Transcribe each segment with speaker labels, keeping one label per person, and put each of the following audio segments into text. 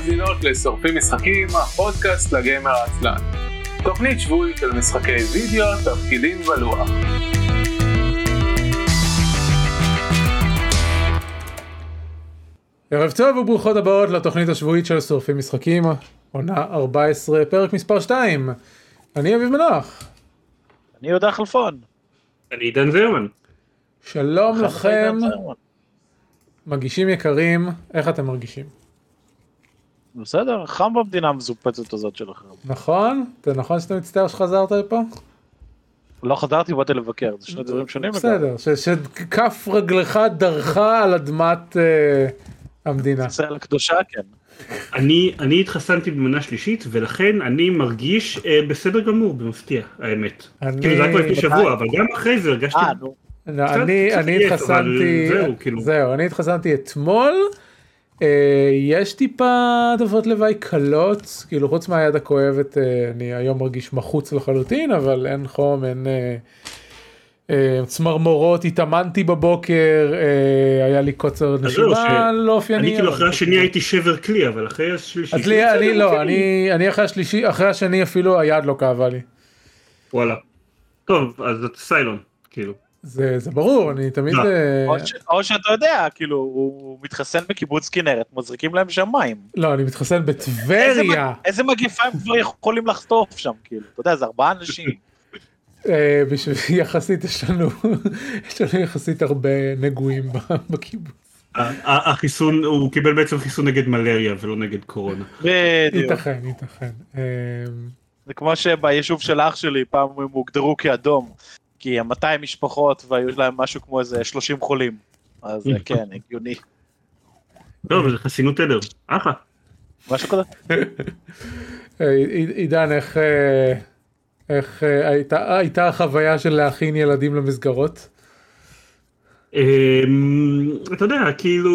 Speaker 1: ומאזינות לשורפים משחקים, הפודקאסט לגיימר העצלן. תוכנית שבועית של משחקי וידאו, תפקידים ולוח. ערב טוב וברוכות הבאות לתוכנית השבועית של שורפים משחקים, עונה 14, פרק מספר 2. אני אביב מנוח.
Speaker 2: אני יהודה חלפון.
Speaker 3: אני עידן זרמן.
Speaker 1: שלום לכם, מגישים יקרים, איך אתם מרגישים?
Speaker 2: בסדר, חם במדינה המזופצת הזאת שלכם.
Speaker 1: נכון? זה נכון שאתה מצטער שחזרת לפה?
Speaker 2: לא חזרתי, באתי לבקר, זה שני דברים שונים. לגמרי.
Speaker 1: בסדר, שכף רגלך דרכה על אדמת אה, המדינה.
Speaker 2: ישראל הקדושה, כן.
Speaker 3: אני, אני התחסנתי במנה שלישית ולכן אני מרגיש אה, בסדר גמור במפתיע האמת.
Speaker 1: אני-
Speaker 3: כאילו זה היה כבר לפני שבוע אבל גם אחרי זה הרגשתי.
Speaker 2: אה, נו.
Speaker 1: לא, אני אני התחסנתי,
Speaker 3: זהו, כאילו.
Speaker 1: זהו, אני התחסנתי אתמול. אה, יש טיפה תופעות לוואי קלות, כאילו חוץ מהיד הכואבת אה, אני היום מרגיש מחוץ לחלוטין, אבל אין חום, אין אה, צמרמורות, התאמנתי בבוקר, היה לי קוצר נשימה
Speaker 3: ש-
Speaker 1: לא אופייני.
Speaker 3: אני כאילו אחרי השני הייתי שבר כלי אבל אחרי השלישי.
Speaker 1: אז לי, אני לא. אני, אני אחרי השלישי, אחרי השני אפילו היד לא כאבה לי.
Speaker 3: וואלה. טוב אז את סיילון כאילו.
Speaker 1: זה, זה ברור, אני תמיד...
Speaker 3: לא.
Speaker 1: אה,
Speaker 2: או ש- או שאתה יודע, כאילו, הוא מתחסן בקיבוץ כנרת, מזריקים להם שם מים.
Speaker 1: לא, אני מתחסן
Speaker 2: איזה
Speaker 1: בטבריה.
Speaker 2: מג- איזה מגיפה הם כבר יכולים לחטוף שם, כאילו, אתה יודע, זה ארבעה אנשים.
Speaker 1: אה, בשביל יחסית יש לנו, יש לנו יחסית הרבה נגועים בקיבוץ.
Speaker 3: החיסון הוא קיבל בעצם חיסון נגד מלריה ולא נגד קורונה.
Speaker 2: בדיוק.
Speaker 1: ייתכן, ייתכן. אה,
Speaker 2: זה כמו שביישוב של אח שלי פעם הם הוגדרו כאדום. כי הם 200 משפחות והיו להם משהו כמו איזה 30 חולים. אז זה כן, הגיוני.
Speaker 3: טוב זה חסינות עדר. אחלה.
Speaker 2: משהו כזה.
Speaker 1: אה, עיד- עידן, איך אה, איך אה, הייתה הייתה החוויה של להכין ילדים למסגרות?
Speaker 3: אמ, אתה יודע כאילו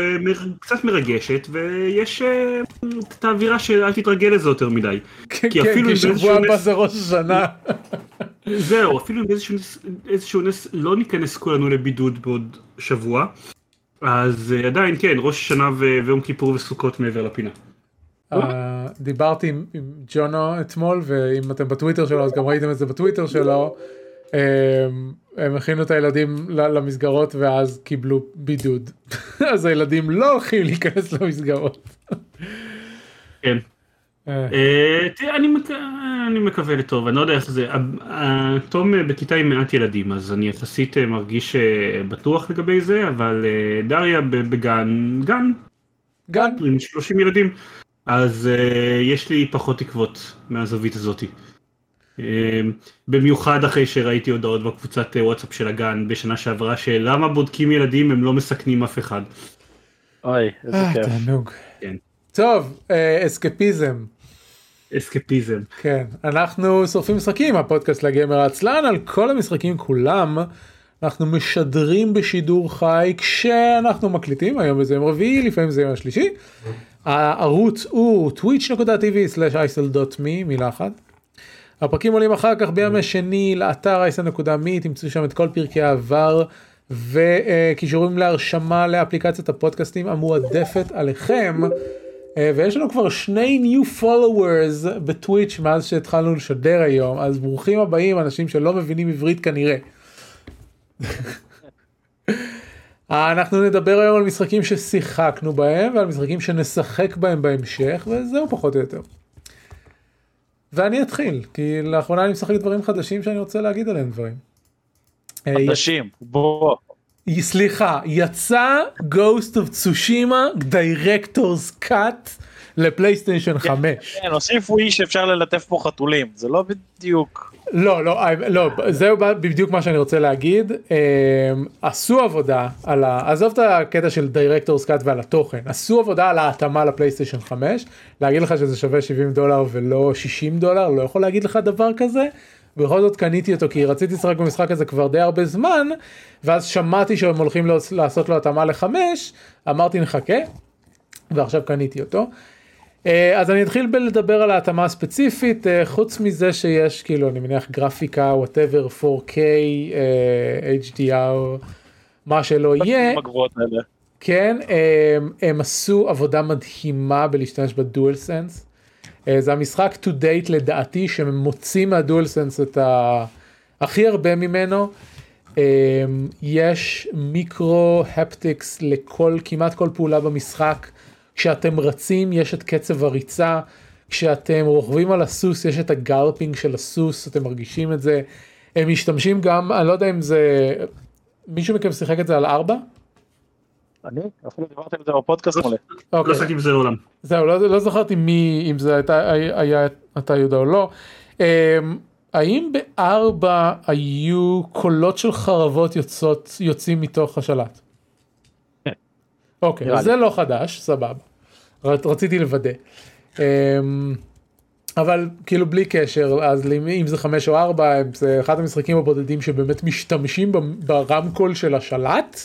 Speaker 3: אה, קצת מרגשת ויש אה, את האווירה של אל תתרגל לזה יותר מדי.
Speaker 1: כן, כן, כי שבוע הבא זה ראש השנה.
Speaker 3: זהו אפילו אם איזשהו נס לא ניכנס כולנו לבידוד בעוד שבוע אז אה, עדיין כן ראש השנה ויום כיפור וסוכות מעבר לפינה.
Speaker 1: דיברתי עם ג'ונו אתמול ואם אתם בטוויטר שלו אז גם ראיתם את זה בטוויטר שלו. אה, הם הכינו את הילדים למסגרות ואז קיבלו בידוד. אז הילדים לא הולכים להיכנס למסגרות.
Speaker 3: כן.
Speaker 1: אה,
Speaker 3: אה, תראה, אני, מק... אני מקווה לטוב, אני לא יודע איך זה, ה- ה- תום אה, בכיתה עם מעט ילדים, אז אני יחסית אה, מרגיש אה, בטוח לגבי זה, אבל אה, דריה בגן, גן,
Speaker 1: גן.
Speaker 3: עם 30 ילדים, אז אה, יש לי פחות תקוות מהזווית הזאתי. אה, במיוחד אחרי שראיתי הודעות בקבוצת אה, וואטסאפ של הגן בשנה שעברה, שלמה בודקים ילדים הם לא מסכנים אף אחד.
Speaker 2: אוי, איזה
Speaker 1: אה,
Speaker 2: כיף.
Speaker 1: תענוג.
Speaker 3: כן.
Speaker 1: טוב, אה, אסקפיזם.
Speaker 3: אסקפיזם.
Speaker 1: כן, אנחנו שורפים משחקים, הפודקאסט לגמר העצלן, על כל המשחקים כולם. אנחנו משדרים בשידור חי כשאנחנו מקליטים, היום זה יום רביעי, לפעמים זה יום השלישי. הערוץ הוא twitch.tv/isl.me, מילה אחת. הפרקים עולים אחר כך בימי שני לאתר isl.me, תמצאו שם את כל פרקי העבר וקישורים להרשמה לאפליקציית הפודקאסטים המועדפת עליכם. אה, ויש לנו כבר שני new followers בטוויץ' מאז שהתחלנו לשדר היום, אז ברוכים הבאים אנשים שלא מבינים עברית כנראה. אה, אנחנו נדבר היום על משחקים ששיחקנו בהם ועל משחקים שנשחק בהם בהמשך וזהו פחות או יותר. ואני אתחיל כי לאחרונה אני משחק דברים חדשים שאני רוצה להגיד עליהם דברים. אה,
Speaker 2: חדשים, בוא.
Speaker 1: סליחה, יצא Ghost of Tsushima Director's Cut לפלייסטיישן 5.
Speaker 2: כן, הוסיפו איש שאפשר ללטף פה חתולים, זה לא בדיוק.
Speaker 1: לא, לא, אה, לא, זהו בדיוק מה שאני רוצה להגיד. אה, עשו עבודה על ה... עזוב את הקטע של Director's Cut ועל התוכן, עשו עבודה על ההתאמה לפלייסטיישן 5. להגיד לך שזה שווה 70 דולר ולא 60 דולר, לא יכול להגיד לך דבר כזה. בכל זאת קניתי אותו כי רציתי לשחק במשחק הזה כבר די הרבה זמן ואז שמעתי שהם הולכים לעשות לו התאמה לחמש אמרתי נחכה ועכשיו קניתי אותו. אה, אז אני אתחיל בלדבר על ההתאמה הספציפית אה, חוץ מזה שיש כאילו אני מניח גרפיקה וואטאבר 4K אה, HDR מה שלא יהיה. כן, הם, הם עשו עבודה מדהימה בלהשתמש ב DualSense. אה, זה המשחק to date לדעתי שמוציא מה DualSense את ה... הכי הרבה ממנו. אה, יש micro haptics לכל, כמעט כל פעולה במשחק. כשאתם רצים יש את קצב הריצה, כשאתם רוכבים על הסוס יש את ה galloping של הסוס, אתם מרגישים את זה. הם משתמשים גם, אני לא יודע אם זה, מישהו מכם שיחק את זה על ארבע?
Speaker 2: אני? אפילו דיברתי על זה בפודקאסט מלא.
Speaker 3: לא
Speaker 1: אוקיי.
Speaker 3: עשיתי עם זה לעולם.
Speaker 1: זהו, לא, לא זכרתי מי, אם זה היה אתה יהודה או לא. Um, האם בארבע היו קולות של חרבות יוצאים מתוך השלט? אוקיי, אז. זה לא חדש, סבבה. רצ- רציתי לוודא. Um, אבל כאילו בלי קשר, אז אם זה חמש או ארבע, זה אחד המשחקים הבודדים שבאמת משתמשים ברמקול של השלט.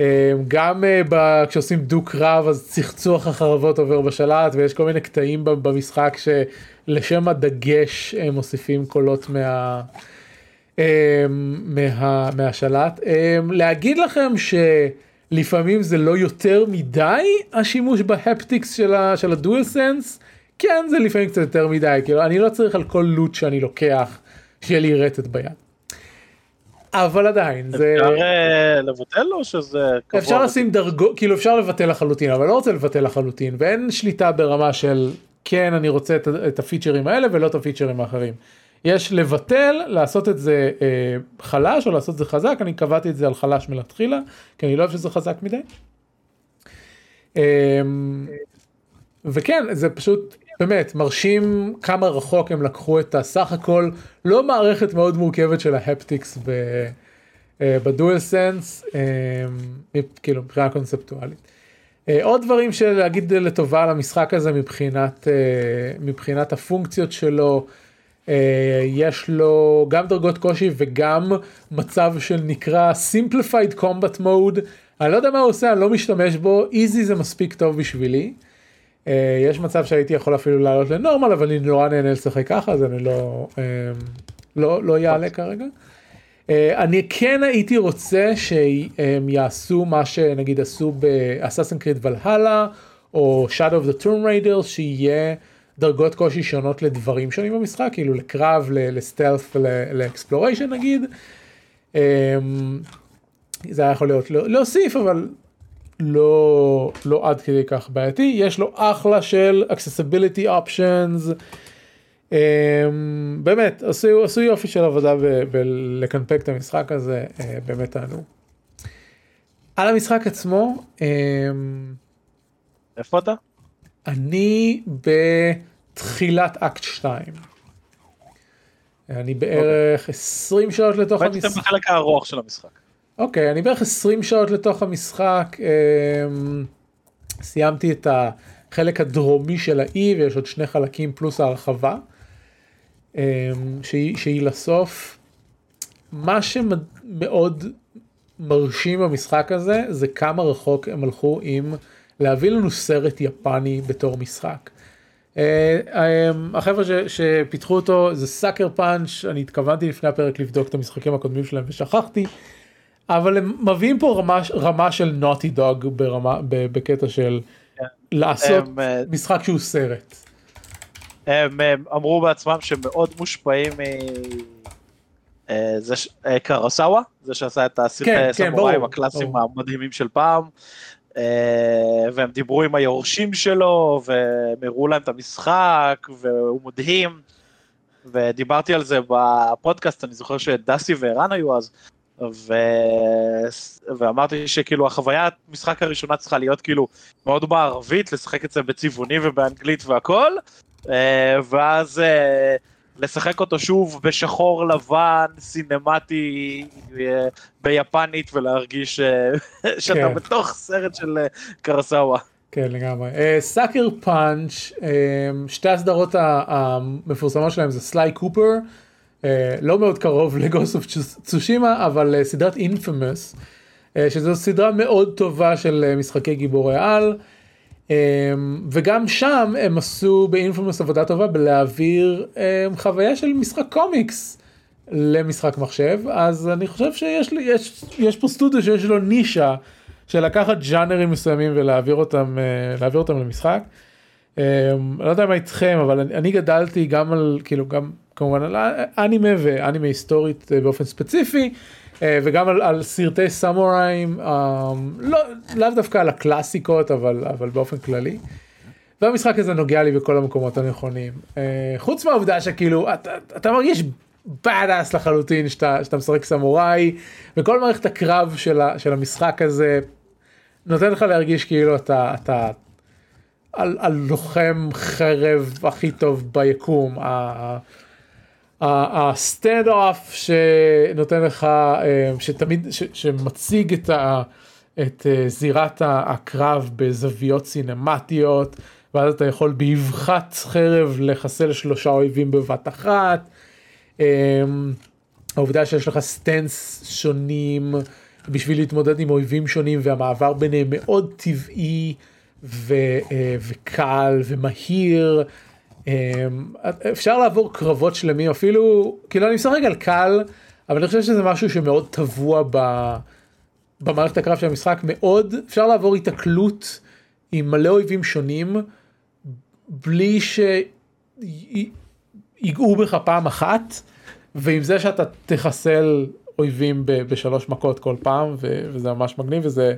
Speaker 1: אה, גם אה, ב- כשעושים דו קרב אז צחצוח החרבות עובר בשלט ויש כל מיני קטעים במשחק שלשם הדגש הם מוסיפים קולות מה, אה, מה, מהשלט. להגיד לכם שלפעמים זה לא יותר מדי השימוש בהפטיקס של, ה- של הדואל סנס, כן זה לפעמים קצת יותר מדי, כאילו אני לא צריך על כל לוט שאני לוקח שיהיה לי רטט ביד. אבל עדיין זה...
Speaker 2: אפשר אה, לבטל או שזה?
Speaker 1: אפשר לשים דרגות, כאילו אפשר לבטל לחלוטין, אבל לא רוצה לבטל לחלוטין, ואין שליטה ברמה של כן אני רוצה את, את הפיצ'רים האלה ולא את הפיצ'רים האחרים. יש לבטל, לעשות את זה אה, חלש או לעשות את זה חזק, אני קבעתי את זה על חלש מלכתחילה, כי אני לא אוהב שזה חזק מדי. אה, וכן, זה פשוט באמת מרשים כמה רחוק הם לקחו את הסך הכל, לא מערכת מאוד מורכבת של ההפטיקס ב... אה, בדואל סנס, אה, כאילו מבחינה קונספטואלית. אה, עוד דברים שלהגיד לטובה על המשחק הזה מבחינת, אה, מבחינת הפונקציות שלו, יש לו גם דרגות קושי וגם מצב של נקרא Simplified Combat Mode, אני לא יודע מה הוא עושה, אני לא משתמש בו, איזי זה מספיק טוב בשבילי. אה, יש מצב שהייתי יכול אפילו לעלות לנורמל, אבל אני נורא נהנה לשחק ככה, אז אני לא, אה, לא, לא יעלה כרגע. אני כן הייתי רוצה שהם יעשו מה שנגיד עשו באסאסן קריד ולהלה או Shadow of the Tomb Raider שיהיה דרגות קושי שונות לדברים שונים במשחק כאילו לקרב לסטלף ולאקספלוריישן נגיד. Um, זה היה יכול להיות לא- להוסיף אבל לא לא עד כדי כך בעייתי יש לו אחלה של accessibility options. Um, באמת עשו, עשו יופי של עבודה בלקנפק את המשחק הזה uh, באמת תענו. על המשחק עצמו um,
Speaker 2: איפה אתה?
Speaker 1: אני בתחילת אקט 2. אני בערך 20 שעות לתוך
Speaker 2: בעצם
Speaker 1: המשחק.
Speaker 2: בחלק הארוך של המשחק.
Speaker 1: אוקיי, אני בערך 20 שעות לתוך המשחק, אמ, סיימתי את החלק הדרומי של האי ויש עוד שני חלקים פלוס ההרחבה, אמ, שהיא, שהיא לסוף. מה שמאוד מרשים במשחק הזה זה כמה רחוק הם הלכו עם להביא לנו סרט יפני בתור משחק. אה, אה, החבר'ה ש- שפיתחו אותו זה סאקר פאנץ', אני התכוונתי לפני הפרק לבדוק את המשחקים הקודמים שלהם ושכחתי. אבל הם מביאים פה רמה, רמה של נוטי דוג ברמה, בקטע של
Speaker 2: כן.
Speaker 1: לעשות
Speaker 2: הם, אה,
Speaker 1: משחק שהוא סרט.
Speaker 2: הם הם אמרו בעצמם שהם מאוד מושפעים מזה ש... אה, קרוסאווה, זה שעשה את
Speaker 1: כן,
Speaker 2: הסרטי
Speaker 1: כן,
Speaker 2: סמוראים
Speaker 1: ברור,
Speaker 2: הקלאסיים. המדהימים של פעם. אה, והם דיברו עם היורשים שלו, והם הראו להם את המשחק, והוא מדהים. ודיברתי על זה בפודקאסט, אני זוכר שדסי וערן היו אז, ו... ואמרתי שכאילו החוויה המשחק הראשונה צריכה להיות כאילו מאוד בערבית, לשחק את זה בצבעוני ובאנגלית והכל, אה, ואז אה, לשחק אותו שוב בשחור לבן, סינמטי, אה, ביפנית, ולהרגיש אה, שאתה
Speaker 1: כן.
Speaker 2: בתוך סרט של אה, קרסאווה.
Speaker 1: כן לגמרי. סאקר פאנץ', שתי הסדרות המפורסמות שלהם זה סליי קופר, אה, לא מאוד קרוב לגוס אוף צושימה, אבל אה, סדרת אינפמוס, שזו סדרה מאוד טובה של אה, משחקי גיבורי על. Um, וגם שם הם עשו באינפורמוס עבודה טובה בלהעביר um, חוויה של משחק קומיקס למשחק מחשב אז אני חושב שיש לי יש, יש פה סטודיו שיש לו נישה של לקחת ג'אנרים מסוימים ולהעביר אותם, אה, להעביר אותם למשחק. אה, לא יודע מה איתכם, אבל אני, אני גדלתי גם על, כאילו, גם כמובן על אנימה ואנימה היסטורית אה, באופן ספציפי, וגם על, על סרטי סמוראים, לא, לאו דווקא על הקלאסיקות, אבל, אבל באופן כללי. והמשחק הזה נוגע לי בכל המקומות הנכונים. חוץ מהעובדה שכאילו, אתה, אתה מרגיש בדאס לחלוטין שאתה, שאתה משחק סמוראי, וכל מערכת הקרב של, ה, של המשחק הזה נותן לך להרגיש כאילו אתה, אתה הלוחם חרב הכי טוב ביקום. ה standoff שנותן לך, אה, שתמיד, ש, שמציג את, ה, את אה, זירת הקרב בזוויות סינמטיות, ואז אתה יכול באבחת חרב לחסל שלושה אויבים בבת אחת. אמ, העובדה שיש לך stances שונים בשביל להתמודד עם אויבים שונים והמעבר ביניהם מאוד טבעי ו, אה, וקל ומהיר. אמ, אפשר לעבור קרבות שלמים אפילו כאילו אני משחק על קל אבל אני חושב שזה משהו שמאוד טבוע ב, במערכת הקרב של המשחק מאוד אפשר לעבור התקלות עם מלא אויבים שונים בלי שיגעו בך פעם אחת ועם זה שאתה תחסל אויבים ב- בשלוש מכות כל פעם ו- וזה ממש מגניב וזה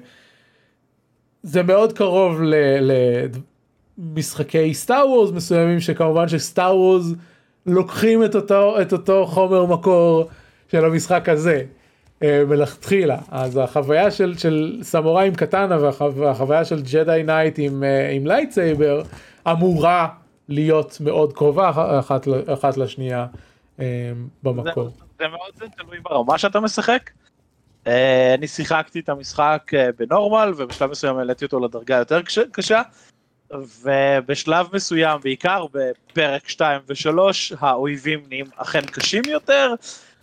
Speaker 1: זה מאוד קרוב למשחקי Star Wars מסוימים שכמובן ש Star Wars לוקחים את אותו את אותו חומר מקור של המשחק הזה אה, מלכתחילה אז החוויה של של סמוראי עם קטאנה והחוויה של Jedi Knight עם אה, עם lightsaber אמורה להיות מאוד קרובה אחת, אחת לשנייה. אה, במקור. זה,
Speaker 2: זה מאוד תלוי ברמה שאתה משחק. אה, אני שיחקתי את המשחק אה, בנורמל ובשלב מסוים העליתי אותו לדרגה יותר קשה ובשלב מסוים בעיקר בפרק 2 ו3 האויבים נהיים אכן קשים יותר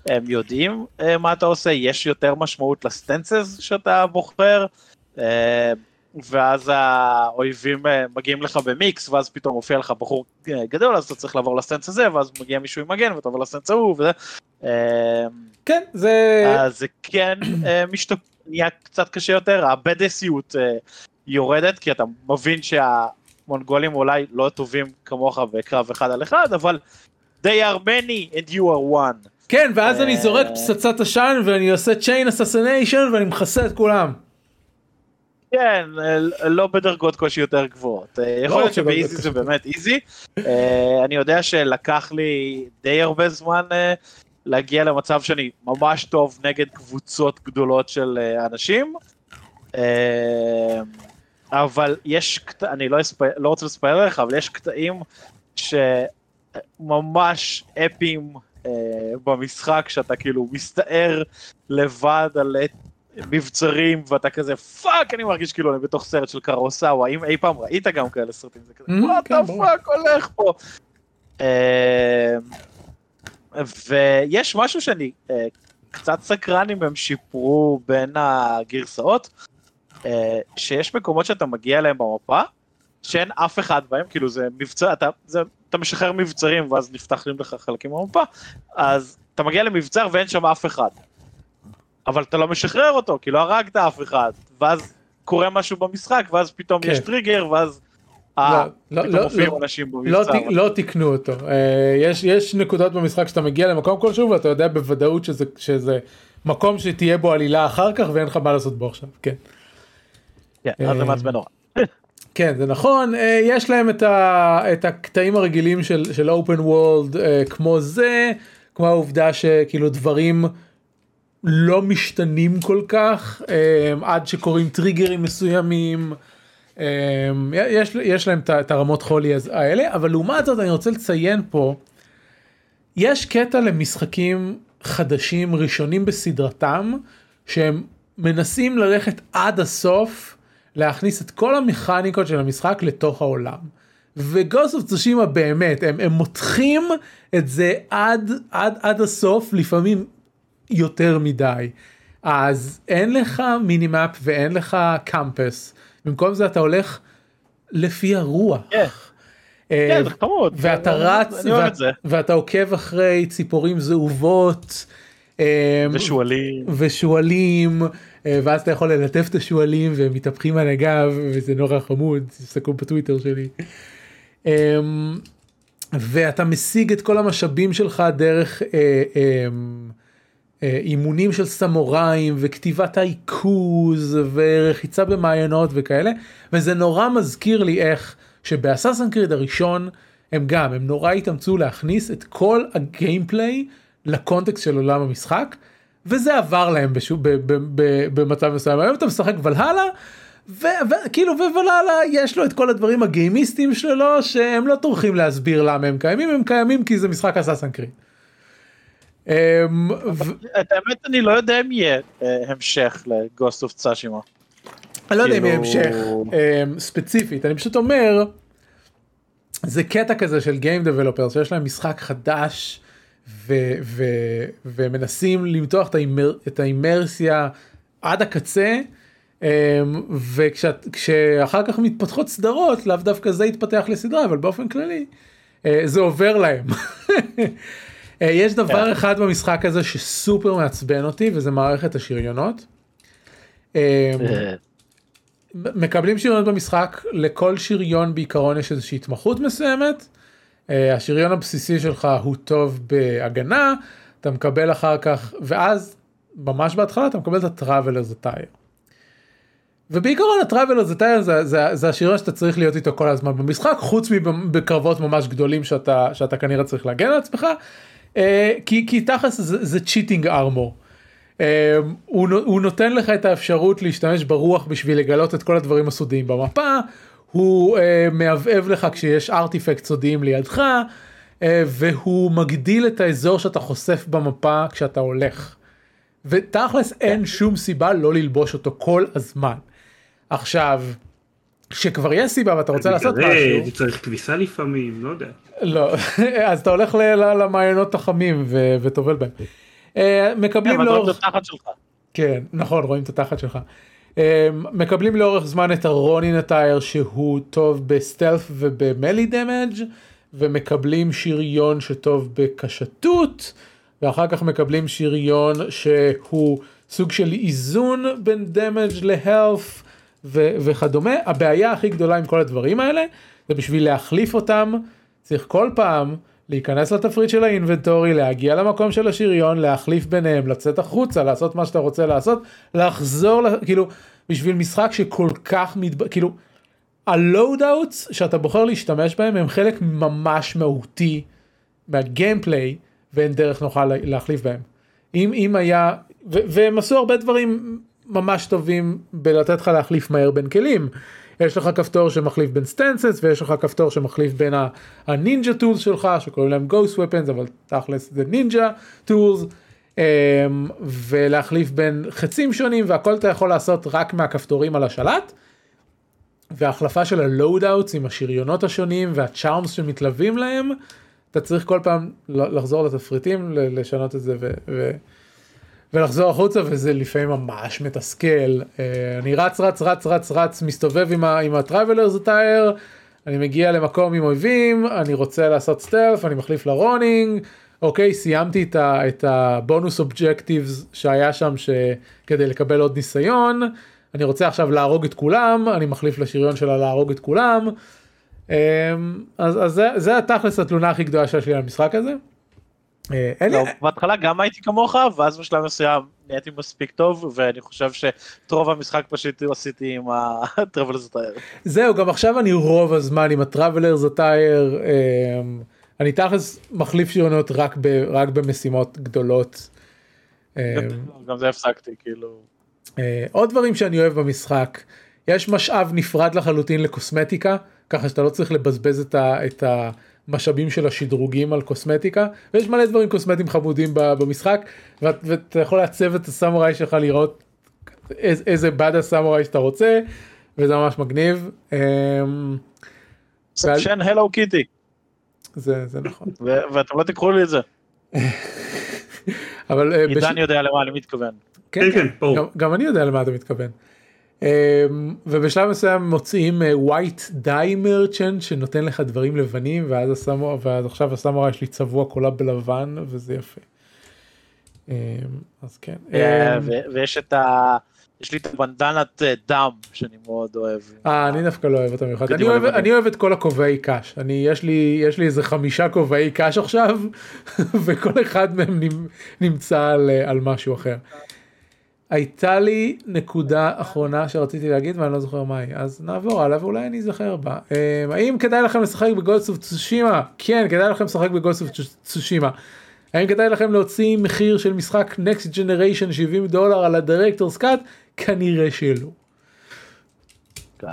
Speaker 2: הם יודעים מה אתה עושה יש יותר משמעות לסטנסס שאתה בוחר ואז האויבים אה, מגיעים לך במיקס, ואז פתאום מופיע לך בחור אה, גדול, אז אתה צריך לעבור לסטנס הזה, ואז מגיע מישהו עם מגן, ואתה עובר לסטנס ההוא, וזה.
Speaker 1: אה, כן, זה...
Speaker 2: אז זה כן משתפ... נהיה קצת קשה יותר, הבדסיות יורדת, כי אתה מבין שהמונגולים אולי לא טובים כמוך בקרב אחד על אחד, אבל they are many and you are one.
Speaker 1: כן, ואז אני זורק פצצת עשן ואני עושה chain assassination ואני מכסה את כולם.
Speaker 2: כן, לא בדרגות קושי יותר גבוהות. אה, יכול להיות שבאיזי זה באמת איזי. אה, אני יודע שלקח לי די הרבה זמן אה, להגיע למצב שאני ממש טוב נגד קבוצות גדולות של אנשים. אבל יש, אני לא, לא רוצה לספר לך, אבל יש קטעים שממש אפיים במשחק, שאתה כאילו מסתער לבד על מבצרים ואתה כזה fuck אני מרגיש כאילו אני בתוך סרט של קורוסאווה אם אי פעם ראית גם כאלה סרטים זה כזה what the fuck הולך פה. אמ, ויש משהו שאני אה, קצת סקרן אם הם שיפרו בין הגרסאות אה, שיש מקומות שאתה מגיע אליהם במפה שאין אף אחד בהם כאילו זה מבצע אתה זה אתה משחרר מבצרים ואז נפתחים לך חלקים במפה אז אתה מגיע למבצר ואין שם אף אחד. אבל אתה לא משחרר אותו, כי לא הרגת אף אחד, ואז קורה משהו במשחק, ואז פתאום כן. יש טריגר, ואז...
Speaker 1: אה, לא, לא, לא, לא, לא תיקנו אותו. אה, יש, יש נקודות במשחק שאתה מגיע למקום כלשהו ואתה יודע בוודאות שזה, שזה מקום שתהיה בו עלילה אחר כך ואין לך מה לעשות בו עכשיו, כן.
Speaker 2: כן, אז זה מעצבן נורא.
Speaker 1: כן זה נכון יש להם את, ה, את הקטעים הרגילים של, של open world כמו זה כמו העובדה שכאילו דברים לא משתנים כל כך עד שקורים טריגרים מסוימים. יש, יש להם את הרמות חולי האלה אבל לעומת זאת אני רוצה לציין פה יש קטע למשחקים חדשים ראשונים בסדרתם שהם מנסים ללכת עד הסוף להכניס את כל המכניקות של המשחק לתוך העולם. ו Ghost of Tsushima באמת הם, הם מותחים את זה עד עד עד הסוף לפעמים יותר מדי. אז אין לך minimap ואין לך compass, במקום זה אתה הולך לפי הרוח.
Speaker 2: כן,
Speaker 1: אה, כן זה חמוד. ואתה רץ, ואתה עוקב אחרי ציפורים זהובות. אה,
Speaker 2: ושועלים.
Speaker 1: ושועלים אה, ואז אתה יכול ללטף את השועלים והם מתהפכים על הגב וזה נורא חמוד תסתכלו בטוויטר שלי. אה, ואתה משיג את כל המשאבים שלך דרך אה, אה, אה, אימונים של סמוראים וכתיבת העיכוז ורחיצה במעיינות וכאלה וזה נורא מזכיר לי איך שבאסאסן קריד הראשון הם גם הם נורא התאמצו להכניס את כל הגיימפליי לקונטקסט של עולם המשחק וזה עבר להם בשו, ב, ב, ב, במצב מסוים היום אתה משחק ולהלה וכאילו ווולהלה יש לו את כל הדברים הגיימיסטיים שלו שהם לא טורחים להסביר למה הם קיימים הם קיימים כי זה משחק אסאסן קריד. אמ,
Speaker 2: את האמת אני לא יודע אם יהיה אה, המשך לגוסט אוף צאשימה.
Speaker 1: אני לא יודע אם יהיה
Speaker 2: כאילו-
Speaker 1: המשך אמ, ספציפית אני פשוט אומר זה קטע כזה של Game Developers שיש להם משחק חדש ו- ו- ומנסים למתוח את, האימר- את האימרסיה עד הקצה אמ, וכשאחר כך מתפתחות סדרות לאו דווקא זה יתפתח לסדרה אבל באופן כללי אה, זה עובר להם. אה, יש דבר
Speaker 2: כן.
Speaker 1: אחד במשחק הזה שסופר מעצבן אותי וזה מערכת השריונות. אמ, מקבלים שריון במשחק לכל שריון בעיקרון יש איזושהי התמחות מסוימת. אה, השריון הבסיסי שלך הוא טוב בהגנה אתה מקבל אחר כך ואז ממש בהתחלה אתה מקבל את ה-travelers attire. ובעיקרון ה-travelers attire זה, זה, זה השריון שאתה צריך להיות איתו כל הזמן במשחק חוץ מבקרבות ממש גדולים שאתה, שאתה כנראה צריך להגן על עצמך אה, כי, כי תכלס זה, זה cheating armor. אה, הוא, הוא נותן לך את האפשרות להשתמש ברוח בשביל לגלות את כל הדברים הסודיים במפה, הוא אה, מהבהב לך כשיש ארטיפקט סודיים לידך, אה, והוא מגדיל את האזור שאתה חושף במפה כשאתה הולך. ותכלס אין שום סיבה לא ללבוש אותו כל הזמן. עכשיו, כשכבר יש סיבה ואתה רוצה לעשות משהו,
Speaker 3: זה, זה צריך כביסה לפעמים, לא יודע.
Speaker 1: לא, אז אתה הולך ל- ל- למעיינות החמים ו- וטובל בהם. אה, מקבלים
Speaker 2: אבל
Speaker 1: לאורך... כן, נכון, רואים את התחת שלך. Um, מקבלים לאורך זמן את הרונין הטייר שהוא טוב בסטלף ובמלי דמג' ומקבלים שריון שטוב בקשתות ואחר כך מקבלים שריון שהוא סוג של איזון בין דמג' להלף וכדומה. הבעיה הכי גדולה עם כל הדברים האלה זה בשביל להחליף אותם צריך כל פעם להיכנס לתפריט של האינבנטורי, להגיע למקום של השריון, להחליף ביניהם, לצאת החוצה, לעשות מה שאתה רוצה לעשות, לחזור, ל- כאילו, בשביל משחק שכל כך מתב... כאילו, ה loadouts שאתה בוחר להשתמש בהם הם חלק ממש מהותי מה gameplay ואין דרך נוחה לה- להחליף בהם. אם, אם היה, ו- והם עשו הרבה דברים ממש טובים בלתת לך להחליף מהר בין כלים. יש לך כפתור שמחליף בין stances ויש לך כפתור שמחליף בין ה ninja tools שלך שקוראים להם ghost weapons אבל תכלס זה ninja tools ולהחליף בין חצים שונים והכל אתה יכול לעשות רק מהכפתורים על השלט. וההחלפה של ה loadouts עם השריונות השונים וה charms שמתלווים להם אתה צריך כל פעם לחזור לתפריטים לשנות את זה ו- ו- ולחזור החוצה וזה לפעמים ממש מתסכל. אה, אני רץ רץ רץ רץ רץ מסתובב עם ה- עם ה traveler's attire אני מגיע למקום עם אויבים אני רוצה לעשות stealth אני מחליף ל ronin. אוקיי סיימתי את, ה, את ה bonus objectives שהיה שם שכדי לקבל עוד ניסיון. אני רוצה עכשיו להרוג את כולם אני מחליף לשריון שלה להרוג את כולם. אמ, אז, אז זה, זה התכלס התלונה הכי גדולה שיש לי על המשחק הזה. אה,
Speaker 2: לא, בהתחלה גם הייתי כמוך ואז בשלב מסוים נהייתי מספיק טוב ואני חושב שאת רוב המשחק פשוט עשיתי עם הטייר.
Speaker 1: זהו גם עכשיו אני רוב הזמן עם הטייר אמ, אני תכלס מחליף שריונות רק, ב, רק במשימות גדולות. אמ,
Speaker 2: גם זה הפסקתי כאילו.
Speaker 1: אה, עוד דברים שאני אוהב במשחק יש משאב נפרד לחלוטין לקוסמטיקה ככה שאתה לא צריך לבזבז את, ה, את המשאבים של השדרוגים על קוסמטיקה ויש מלא דברים קוסמטיים חמודים במשחק ואת, ואתה יכול לעצב את הסמוראי שלך לראות איזה, איזה בד הסמוראי שאתה רוצה וזה ממש מגניב.
Speaker 2: שן הלו קיטי
Speaker 1: זה, זה נכון
Speaker 2: ואתם לא תיקחו לי את זה.
Speaker 1: אבל אה, בש-
Speaker 2: עידן יודע למה אני מתכוון.
Speaker 3: כן, כן, ברור.
Speaker 1: גם, גם אני יודע למה אתה מתכוון. Um, ובשלב מסוים מוציאים uh, white dye merchant שנותן לך דברים לבנים ואז הסמו, ואז עכשיו הסמוראי שלי צבוע כולה בלבן וזה יפה. אמ, אז כן.
Speaker 2: אה,
Speaker 1: אמ,
Speaker 2: ויש את ה... יש לי את הבנדנת אה, דם שאני מאוד אוהב.
Speaker 1: אה, אני דווקא לא אוהב אותה במיוחד. אני אוהב-
Speaker 2: אני
Speaker 1: אני אוהב את כל הכובעי קש. אני, יש לי, יש לי איזה חמישה כובעי קש עכשיו, וכל אחד מהם נמ- נמצא על, אה, על משהו אחר. הייתה לי נקודה אחרונה שרציתי להגיד ואני לא זוכר מה היא, אז נעבור הלאה ואולי אני אזכר בה. אמ, האם כדאי לכם לשחק ב Ghost of Tsushima? כן, כדאי לכם לשחק ב Ghost of Tsushima. האם כדאי לכם להוציא מחיר של משחק Next Generation 70 דולר על ה director's cut? כנראה שלא.
Speaker 2: כן.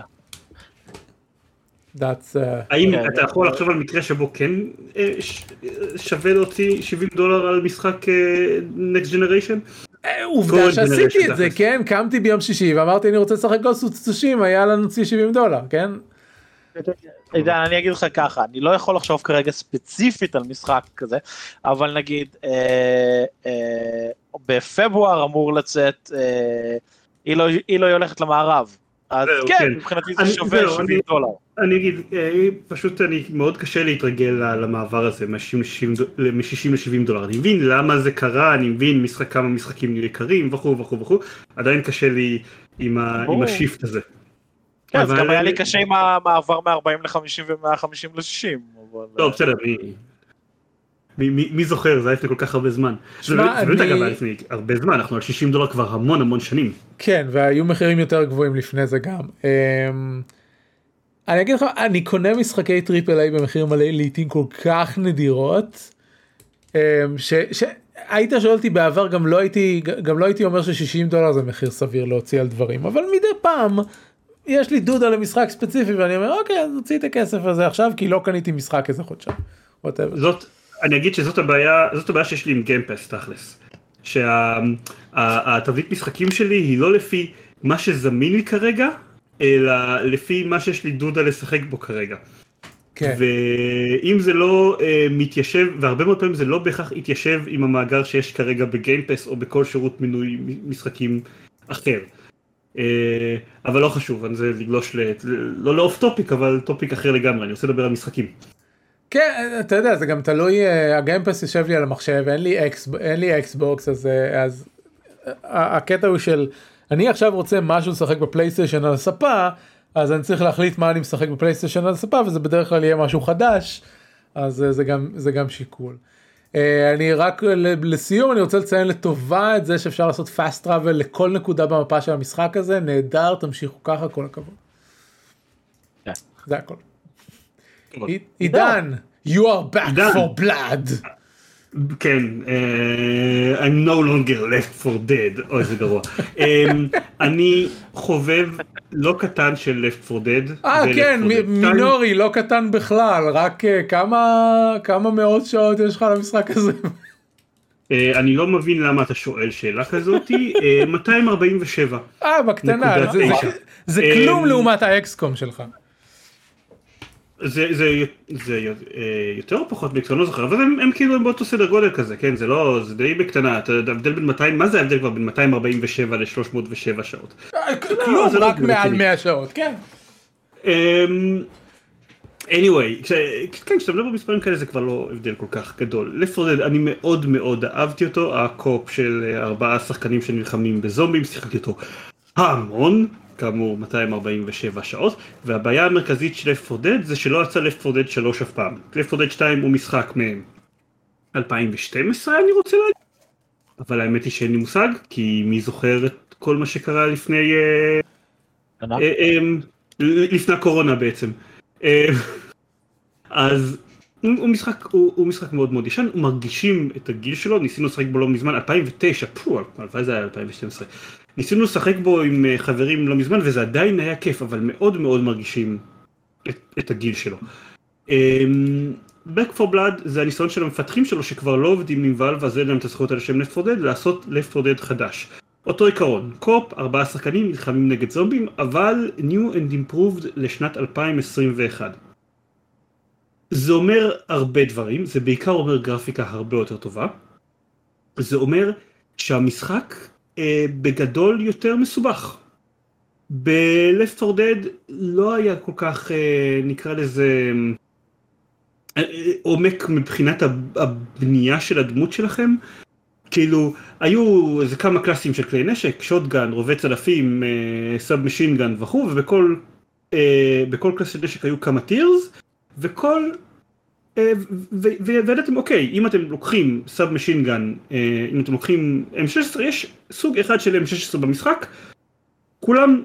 Speaker 1: That's, uh,
Speaker 3: האם
Speaker 2: כן.
Speaker 3: אתה יכול לחשוב על מקרה שבו כן אה, ש- אה, שווה להוציא 70 דולר על משחק Next Generation?
Speaker 1: אה, עובדה שעשיתי את זה,
Speaker 3: תכלס.
Speaker 1: כן? קמתי ביום שישי ואמרתי אני רוצה לשחק גוסט צושים, היה לנו להוציא 70 דולר, כן?
Speaker 2: עידן, אני אגיד לך ככה, אני לא יכול לחשוב כרגע ספציפית על משחק כזה, אבל נגיד אה, אה, בפברואר אמור לצאת אה, היא הולכת למערב. אז כן,
Speaker 3: כן.
Speaker 2: מבחינתי זה שווה
Speaker 3: זהו,
Speaker 2: 70
Speaker 3: אני-
Speaker 2: דולר.
Speaker 3: אני אגיד, אה, פשוט אני מאוד קשה להתרגל למעבר הזה מ-60 ל-70 דולר. אני מבין למה זה קרה, אני מבין משחק, כמה משחקים יקרים וכו' וכו' וכו', עדיין קשה לי עם ה- עם. השיפט הזה.
Speaker 2: כן, אז
Speaker 3: אבל-
Speaker 2: גם היה לי קשה עם המעבר מ-40 ל-50 ומ-150 ל-60.
Speaker 3: לא, בסדר, מי- מי- מי מי זוכר, זה היה לפני כל כך הרבה זמן. באמת- זה באמת
Speaker 1: אני-
Speaker 3: אגב היה לפני הרבה זמן, אנחנו על 60 דולר כבר המון המון שנים.
Speaker 1: כן, והיו מחירים יותר גבוהים לפני זה גם. אני אגיד לך, אני קונה משחקי triple A במחיר מלא לעיתים כל כך נדירות, אמ, ש... ש... היית שואל אותי בעבר גם לא הייתי גם לא הייתי אומר ש-60 דולר זה מחיר סביר להוציא על דברים אבל מדי פעם יש לי דודא למשחק ספציפי ואני אומר אוקיי אז נוציא את הכסף הזה עכשיו כי לא קניתי משחק איזה חודשיים.
Speaker 3: זאת, אני אגיד שזאת הבעיה, זאת הבעיה שיש לי עם גיימפס תכלס. שהתבנית משחקים שלי היא לא לפי מה שזמין לי כרגע, אלא לפי מה שיש לי דודה לשחק בו כרגע.
Speaker 1: כן.
Speaker 3: ואם זה לא אה, מתיישב, והרבה מאוד פעמים זה לא בהכרח יתיישב עם המאגר שיש כרגע בגיימפס או בכל שירות מינוי משחקים אחר. אה, אבל לא חשוב, אני זה לגלוש, ל, לא ל off topic, אבל טופיק אחר לגמרי, אני רוצה לדבר על משחקים.
Speaker 1: כן אתה יודע זה גם תלוי אה, ה Game Pass יושב לי על המחשב אין לי אקס אין לי Xbox אז אז הקטע הוא של אני עכשיו רוצה משהו לשחק בפלייסטיישן על הספה אז אני צריך להחליט מה אני משחק בפלייסטיישן על הספה וזה בדרך כלל יהיה משהו חדש אז אה, זה גם זה גם שיקול. אה, אני רק ל- לסיום אני רוצה לציין לטובה את זה שאפשר לעשות fast travel לכל נקודה במפה של המשחק הזה נהדר תמשיכו ככה כל הכבוד.
Speaker 2: כן.
Speaker 1: זה הכל. עידן, you are back for blood.
Speaker 3: כן, אה, I'm no longer left for dead, אוי זה גרוע. אה, אני חובב לא קטן של left for dead.
Speaker 1: אה כן,
Speaker 3: 4 Dead
Speaker 1: מ-
Speaker 3: 2.
Speaker 1: מינורי, לא קטן בכלל, רק אה, כמה כמה מאות שעות יש לך למשחק הזה.
Speaker 3: אה, אני לא מבין למה אתה שואל שאלה כזאתי, אה, 247.
Speaker 1: אה, בקטנה, זה- זה-. זה כלום לעומת האקסקום שלך.
Speaker 3: זה, זה, זה אה, יותר או פחות מקצוע, אני לא זוכר, אבל הם, הם כאילו הם באותו סדר גודל כזה, כן, זה לא, זה די בקטנה, אתה יודע, ההבדל בין 200, מה זה ההבדל כבר בין 247 ל-307 שעות?
Speaker 1: אה, כלום,
Speaker 3: זה לא
Speaker 1: רק. מעל 100 שעות, כן.
Speaker 3: אמ, anyway, כש, כן, כשאתה מדבר במספרים כאלה זה כבר לא הבדל כל כך גדול. לפרודד, אני מאוד מאוד אהבתי אותו, הקופ של אה, ארבעה שחקנים שנלחמים בזומבים, שיחקתי אותו המון, כאמור 247 שעות, והבעיה המרכזית של לפרודד זה שלא יצא לפרודד 3 אף פעם. לפרודד 2 הוא משחק מ-2012 אני רוצה להגיד, אבל האמת היא שאין לי מושג, כי מי זוכר את כל מה שקרה לפני... אה. אה, אמ, לפני הקורונה בעצם. אה, אז הוא הוא משחק, הוא, הוא משחק מאוד מאוד ישן, מרגישים את הגיל שלו, ניסינו לשחק בו לא מזמן, 2009, פו, הלוואי זה היה 2012. ניסינו לשחק בו עם אה, חברים לא מזמן וזה עדיין היה כיף, אבל מאוד מאוד מרגישים את, את הגיל שלו. אמ, Back for Blood זה הניסיון של המפתחים שלו שכבר לא עובדים עם ואלב, אז אין להם את הזכויות על שם Left 4 Dead, לעשות Left 4 Dead חדש. אותו עיקרון, קופ, ארבעה שחקנים נלחמים נגד זומבים, אבל New and Improved לשנת 2021. זה אומר הרבה דברים, זה בעיקר אומר גרפיקה הרבה יותר טובה. זה אומר שהמשחק בגדול יותר מסובך. ב-Left 4 Dead לא היה כל כך, אה, נקרא לזה, אה, אה, עומק מבחינת הב- הבנייה של הדמות שלכם, כאילו, היו איזה כמה class ים של כלי נשק, shotgun, רובי צלפים, submachine gun וכו', ובכל אה, class של נשק היו כמה tiers, וכל... אה, וידעתם, אוקיי, אם אתם לוקחים submachine gun, אה, אם אתם לוקחים M16, יש סוג אחד של M16 במשחק, כולם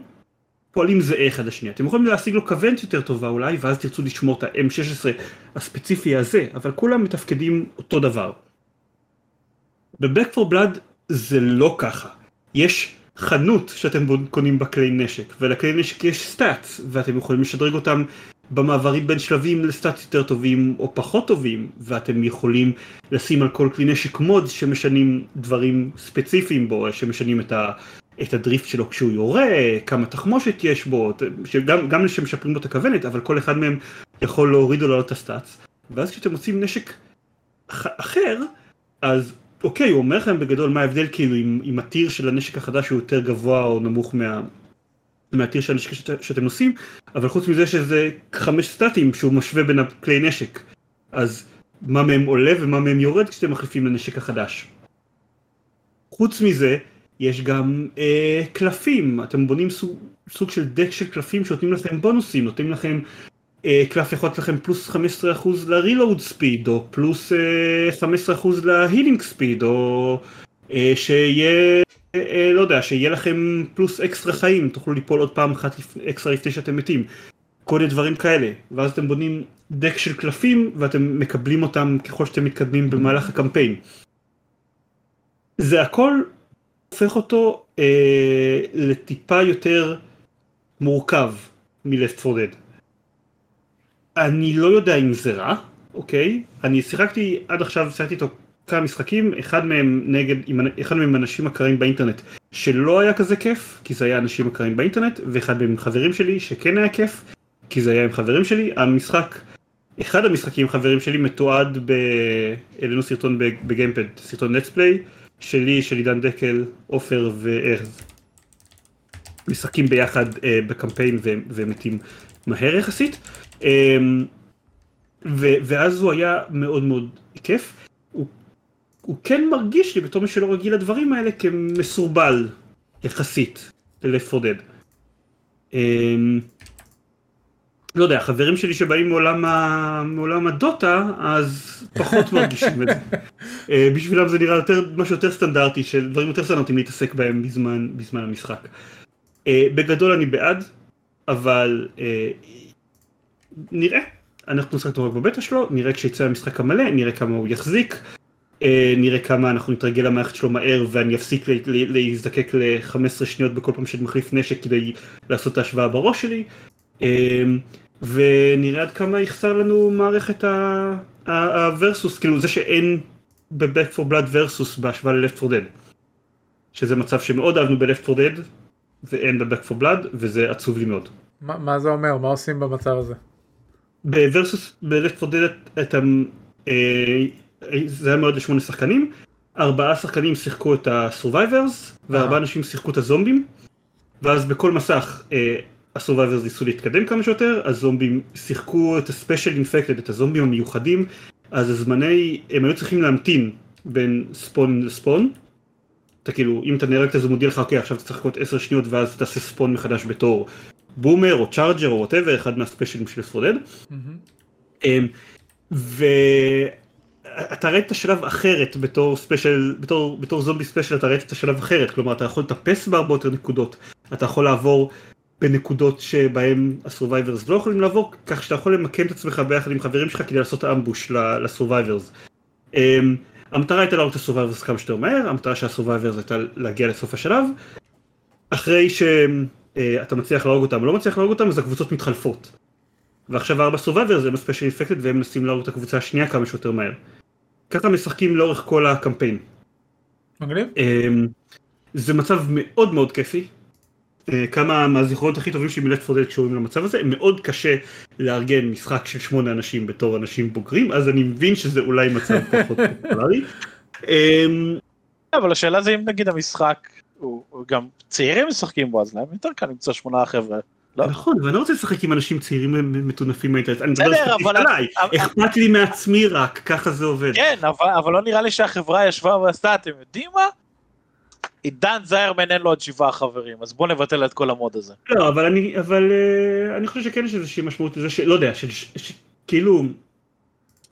Speaker 3: פועלים זהה אחד לשני. אתם יכולים להשיג לו כוונת יותר טובה אולי, ואז תרצו לשמור את ה-M16 הספציפי הזה, אבל כולם מתפקדים אותו דבר. ב-Back 4 Blood זה לא ככה. יש חנות שאתם קונים בה כלי נשק, ולכלי נשק יש stats, ואתם יכולים לשדרג אותם במעברים בין שלבים לסטאצ יותר טובים או פחות טובים, ואתם יכולים לשים על כל כלי נשק מוד שמשנים דברים ספציפיים בו, שמשנים את ה... את הדריפט שלו כשהוא יורה, כמה תחמושת יש בו, שגם, גם שמשפרים לו את הכוונת, אבל כל אחד מהם יכול להוריד או לעלות את הסטאצ. ואז כשאתם מוצאים נשק אחר, אז אוקיי, הוא אומר לכם בגדול מה ההבדל כאילו אם, אם הטיר של הנשק החדש הוא יותר גבוה או נמוך מה, מהטיר של הנשק שאת, שאתם עושים, אבל חוץ מזה שזה חמש סטטים שהוא משווה בין הכלי נשק. אז מה מהם עולה ומה מהם יורד כשאתם מחליפים לנשק החדש. חוץ מזה, יש גם אה, קלפים, אתם בונים סוג, סוג של דק של קלפים שנותנים לכם בונוסים, נותנים לכם אה, קלף יכול לתת לכם פלוס 15% ל-reload speed, או פלוס 15% ל-healing speed, או אה, שיהיה, לא יודע, שיהיה לכם פלוס אקסטרה חיים, תוכלו ליפול עוד פעם אחת אקסטרה לפני שאתם מתים. כל מיני דברים כאלה, ואז אתם בונים דק של קלפים ואתם מקבלים אותם ככל שאתם מתקדמים במהלך הקמפיין. זה הכל הופך אותו אה, לטיפה יותר מורכב מ-Left 4 Dead. אני לא יודע אם זה רע, אוקיי? אני שיחקתי עד עכשיו, שיחקתי איתו כמה משחקים, אחד מהם נגד, אחד מהם אנשים אקרים באינטרנט שלא היה כזה כיף, כי זה היה אנשים אקרים באינטרנט, ואחד מהם חברים שלי שכן היה כיף, כי זה היה עם חברים שלי. המשחק, אחד המשחקים עם חברים שלי מתועד, ב... העלינו סרטון בגיימפד, סרטון נטספליי, שלי, של עידן דקל, עופר וארז. משחקים ביחד אה, בקמפיין ומתים מהר יחסית. אמ, ו, ואז הוא היה מאוד מאוד כיף. הוא, כן מרגיש לי בתור מי שלא רגיל לדברים האלה כמסורבל יחסית לפודד. אמ, לא יודע, חברים שלי שבאים מעולם, ה... מעולם הדוטה, אז פחות מרגישים את זה. אה, בשבילם זה נראה יותר, משהו יותר סטנדרטי, של דברים יותר סטנדרטיים להתעסק בהם בזמן, בזמן המשחק. אה, בגדול אני בעד, אבל אה, נראה, אנחנו נשחק רק בבטא שלו, נראה כשיצא המשחק המלא, נראה כמה הוא יחזיק, נראה כמה אנחנו נתרגל למערכת שלו מהר ואני אפסיק להזדקק ל-15 שניות בכל פעם שאני מחליף נשק כדי לעשות את ההשוואה בראש שלי, אה, ונראה עד כמה יחסר לנו מערכת הוורסוס, כאילו זה שאין ב-Back for Blood versus בהשוואה ל-Left 4 Dead, שזה מצב שמאוד אהבנו ב-Left 4 Dead ואין ב-Back 4 Blood וזה עצוב לי מאוד.
Speaker 1: מה, מה זה אומר? מה עושים במצב הזה?
Speaker 3: ב versus, ב Left 4 Dead אתה, אה, זה היה מאוד לשמונה שחקנים, ארבעה שחקנים שיחקו את ה survivors, וארבעה אנשים שיחקו את הזומבים, ואז בכל מסך אה, ה survivors ניסו להתקדם כמה שיותר, הזומבים שיחקו את ה special infected, את הזומבים המיוחדים, אז הזמני, הם היו צריכים להמתין בין spawn ל spawn, אתה כאילו, אם אתה נהרג אז הוא מודיע לך, אוקיי, עכשיו אתה צריך לחכות עשר שניות ואז תעשה spawn מחדש בתור Boomer או Charger או whatever, אחד מהספיישלים של פרודד. אמ, ואתה ראית את השלב אחרת בתור special, בתור, בתור זומבי special אתה ראית את השלב אחרת, כלומר אתה יכול לטפס בהרבה יותר נקודות, אתה יכול לעבור בנקודות שבהם ה survivors לא יכולים לעבור, כך שאתה יכול למקם את עצמך ביחד עם חברים שלך כדי לעשות ambush ל survivors. אמ, המטרה הייתה להרוג את ה survivors כמה שיותר מהר, המטרה של ה survivors הייתה להגיע לסוף השלב. אחרי שהם אה, אתה מצליח להרוג אותם או לא מצליח להרוג אותם, אז הקבוצות מתחלפות. ועכשיו ארבע survivors הם ה special infected והם מנסים להרוג את הקבוצה השנייה כמה שיותר מהר. ככה משחקים לאורך כל הקמפיין.
Speaker 1: מגניב.
Speaker 3: אמ, זה מצב מאוד מאוד כיפי. אה, כמה מהזיכרונות הכי טובים שלי מ Left 4 Dead קשורים למצב הזה, מאוד קשה לארגן משחק של שמונה אנשים בתור אנשים בוגרים, אז אני מבין שזה אולי מצב פחות פופולרי.
Speaker 2: אמ, אבל השאלה זה אם נגיד המשחק הוא, גם צעירים משחקים בו, אז להם יותר קל למצוא שמונה חבר'ה לא.
Speaker 3: נכון, אבל אני לא רוצה לשחק עם אנשים צעירים מטונפים מהאינטרנט, אני מדבר ספציפית
Speaker 2: אבל-
Speaker 3: עליי,
Speaker 2: אבל-
Speaker 3: אכפת לי מעצמי רק, ככה זה עובד.
Speaker 2: כן, אבל, אבל לא נראה לי שהחברה ישבה ועשתה, אתם יודעים מה? עידן זיירמן אין לו עוד שבעה חברים, אז בואו נבטל את כל המוד הזה.
Speaker 3: לא, אבל אני, אבל אה, אני חושב שכן יש איזושהי משמעות לזה שלא יודע, של- ש- ש- כאילו,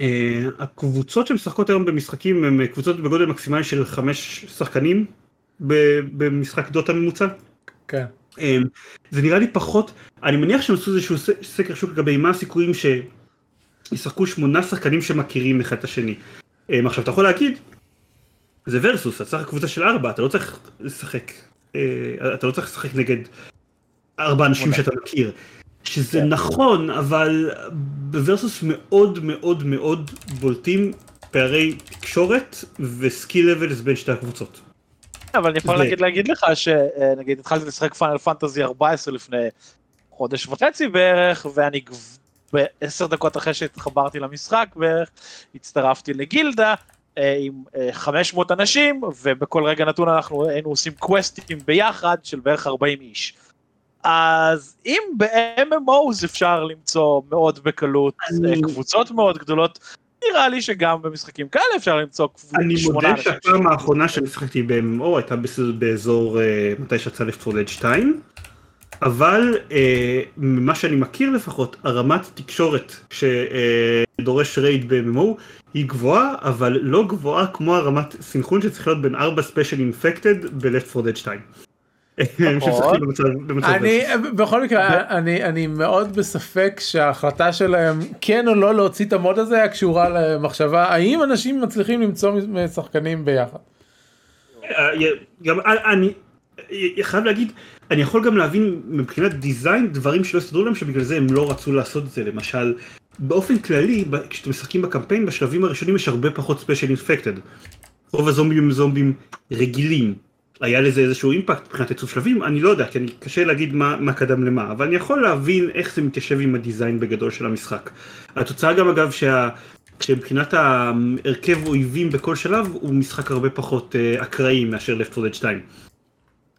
Speaker 3: אה, הקבוצות שמשחקות היום במשחקים הן קבוצות בגודל מקסימלי של חמש שחקנים ב- במשחק דוטה ממוצע.
Speaker 1: כן.
Speaker 3: אה, זה נראה לי פחות, אני מניח שהם עשו איזשהו סקר שוק לגבי מה הסיכויים שישחקו שמונה שחקנים שמכירים אחד את השני. אה, עכשיו אתה יכול להגיד, זה ורסוס, אתה צריך קבוצה של ארבע, אתה לא צריך לשחק, אה, אתה לא צריך לשחק נגד ארבע אנשים
Speaker 2: שמונה.
Speaker 3: שאתה מכיר. שזה
Speaker 2: כן.
Speaker 3: נכון, אבל בוורסוס מאוד מאוד מאוד בולטים פערי תקשורת וסקיל לבלס בין שתי הקבוצות.
Speaker 2: אבל אני יכול
Speaker 3: זה-
Speaker 2: להגיד, להגיד לך שנגיד התחלתי לשחק פאנל פנטזי 14 לפני חודש וחצי בערך, ואני בעשר דקות אחרי שהתחברתי למשחק בערך, הצטרפתי לגילדה אה, עם אה, 500 אנשים, ובכל רגע נתון אנחנו היינו עושים quest ים ביחד של בערך 40 איש. אז אם ב-MMOs אפשר למצוא מאוד בקלות
Speaker 3: אני-
Speaker 2: אה, קבוצות מאוד גדולות, נראה לי שגם במשחקים כאלה אפשר למצוא קבוצות
Speaker 3: אני מודה. שהפעם האחרונה ששיחקתי ב-MMO הייתה באזור אה, מתי שיצא Left 4 Dead 2, אבל אה, ממה שאני מכיר לפחות, רמת תקשורת שדורש raid ב-MMO היא גבוהה, אבל לא גבוהה כמו הרמת סינכרון שצריך להיות בין 4 ספיישל אינפקטד ב-Left 4 Dead 2.
Speaker 1: אני
Speaker 3: versus.
Speaker 1: בכל מקרה אני אני מאוד בספק שההחלטה שלהם כן או לא להוציא את המוד הזה היה קשורה למחשבה האם אנשים מצליחים למצוא שחקנים ביחד.
Speaker 3: אה, גם אני חייב להגיד, אני יכול גם להבין מבחינת דיזיין דברים שלא הסתדרו להם שבגלל זה הם לא רצו לעשות את זה, למשל באופן כללי כשאתם משחקים בקמפיין בשלבים הראשונים יש הרבה פחות special infected. רוב הזומבים הם זומבים רגילים. היה לזה איזשהו impact מבחינת עיצוב שלבים, אני לא יודע, כי אני קשה להגיד מה, מה קדם למה, אבל אני יכול להבין איך זה מתיישב עם ה design בגדול של המשחק. התוצאה גם אגב שה... שמבחינת ההרכב אויבים בכל שלב הוא משחק הרבה פחות אה, אקראי מאשר Left 4 Dead 2.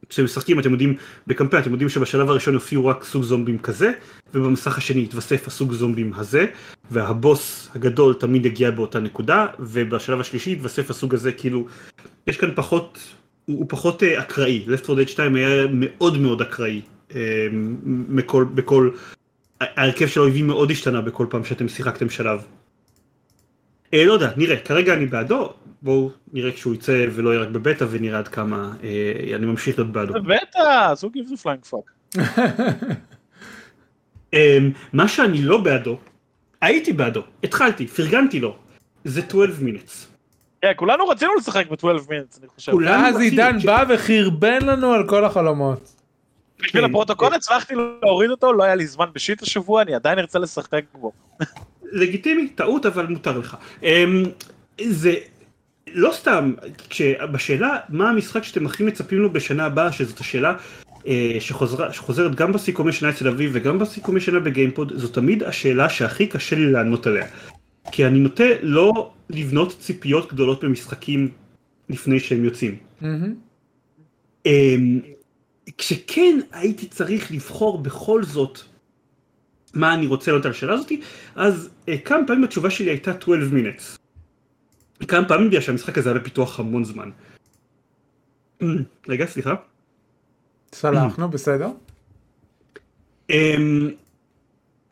Speaker 3: כשמשחקים אתם יודעים בקמפיין אתם יודעים שבשלב הראשון יופיעו רק סוג זומבים כזה ובמסך השני יתווסף הסוג זומבים הזה והבוס הגדול תמיד יגיע באותה נקודה ובשלב השלישי יתווסף הסוג הזה כאילו יש כאן פחות הוא, פחות אה, אקראי Left 4 Dead 2 היה מאוד מאוד אקראי אה, מכל בכל ההרכב של האויבים מאוד השתנה בכל פעם שאתם שיחקתם שלב. אה, לא יודע, נראה, כרגע אני בעדו, בואו נראה כשהוא יצא ולא יהיה רק בבטא ונראה עד כמה אה, אני ממשיך להיות בעדו.
Speaker 2: gives a flying fuck.
Speaker 3: אה, מה שאני לא בעדו, הייתי בעדו, התחלתי, פרגנתי לו, זה 12 minutes.
Speaker 2: כן, כולנו רצינו לשחק ב-12 minutes, אני חושב.
Speaker 3: רצינו,
Speaker 1: עידן
Speaker 3: ש-
Speaker 1: בא וחרבן לנו על כל החלומות.
Speaker 2: בשביל
Speaker 3: כן.
Speaker 2: הפרוטוקול הצלחתי להוריד אותו, לא היה לי זמן בשיט השבוע, אני עדיין ארצה לשחק בו.
Speaker 3: לגיטימי, טעות אבל מותר לך. אמ, זה לא סתם, בשאלה מה המשחק שאתם הכי מצפים לו בשנה הבאה, שזאת השאלה אה, שחוזרה, שחוזרת גם בסיכומי שנה אצל אביב וגם בסיכומי שנה בגיימפוד, זו תמיד השאלה שהכי קשה לי לענות עליה. כי אני נוטה לא לבנות ציפיות גדולות במשחקים לפני שהם יוצאים. אמ, כשכן הייתי צריך לבחור בכל זאת מה אני רוצה לענות על השאלה הזאתי, אז אה, כמה פעמים התשובה שלי הייתה 12 minutes. כמה פעמים בגלל שהמשחק הזה היה בפיתוח המון זמן. רגע, סליחה.
Speaker 1: סלחנו בסדר.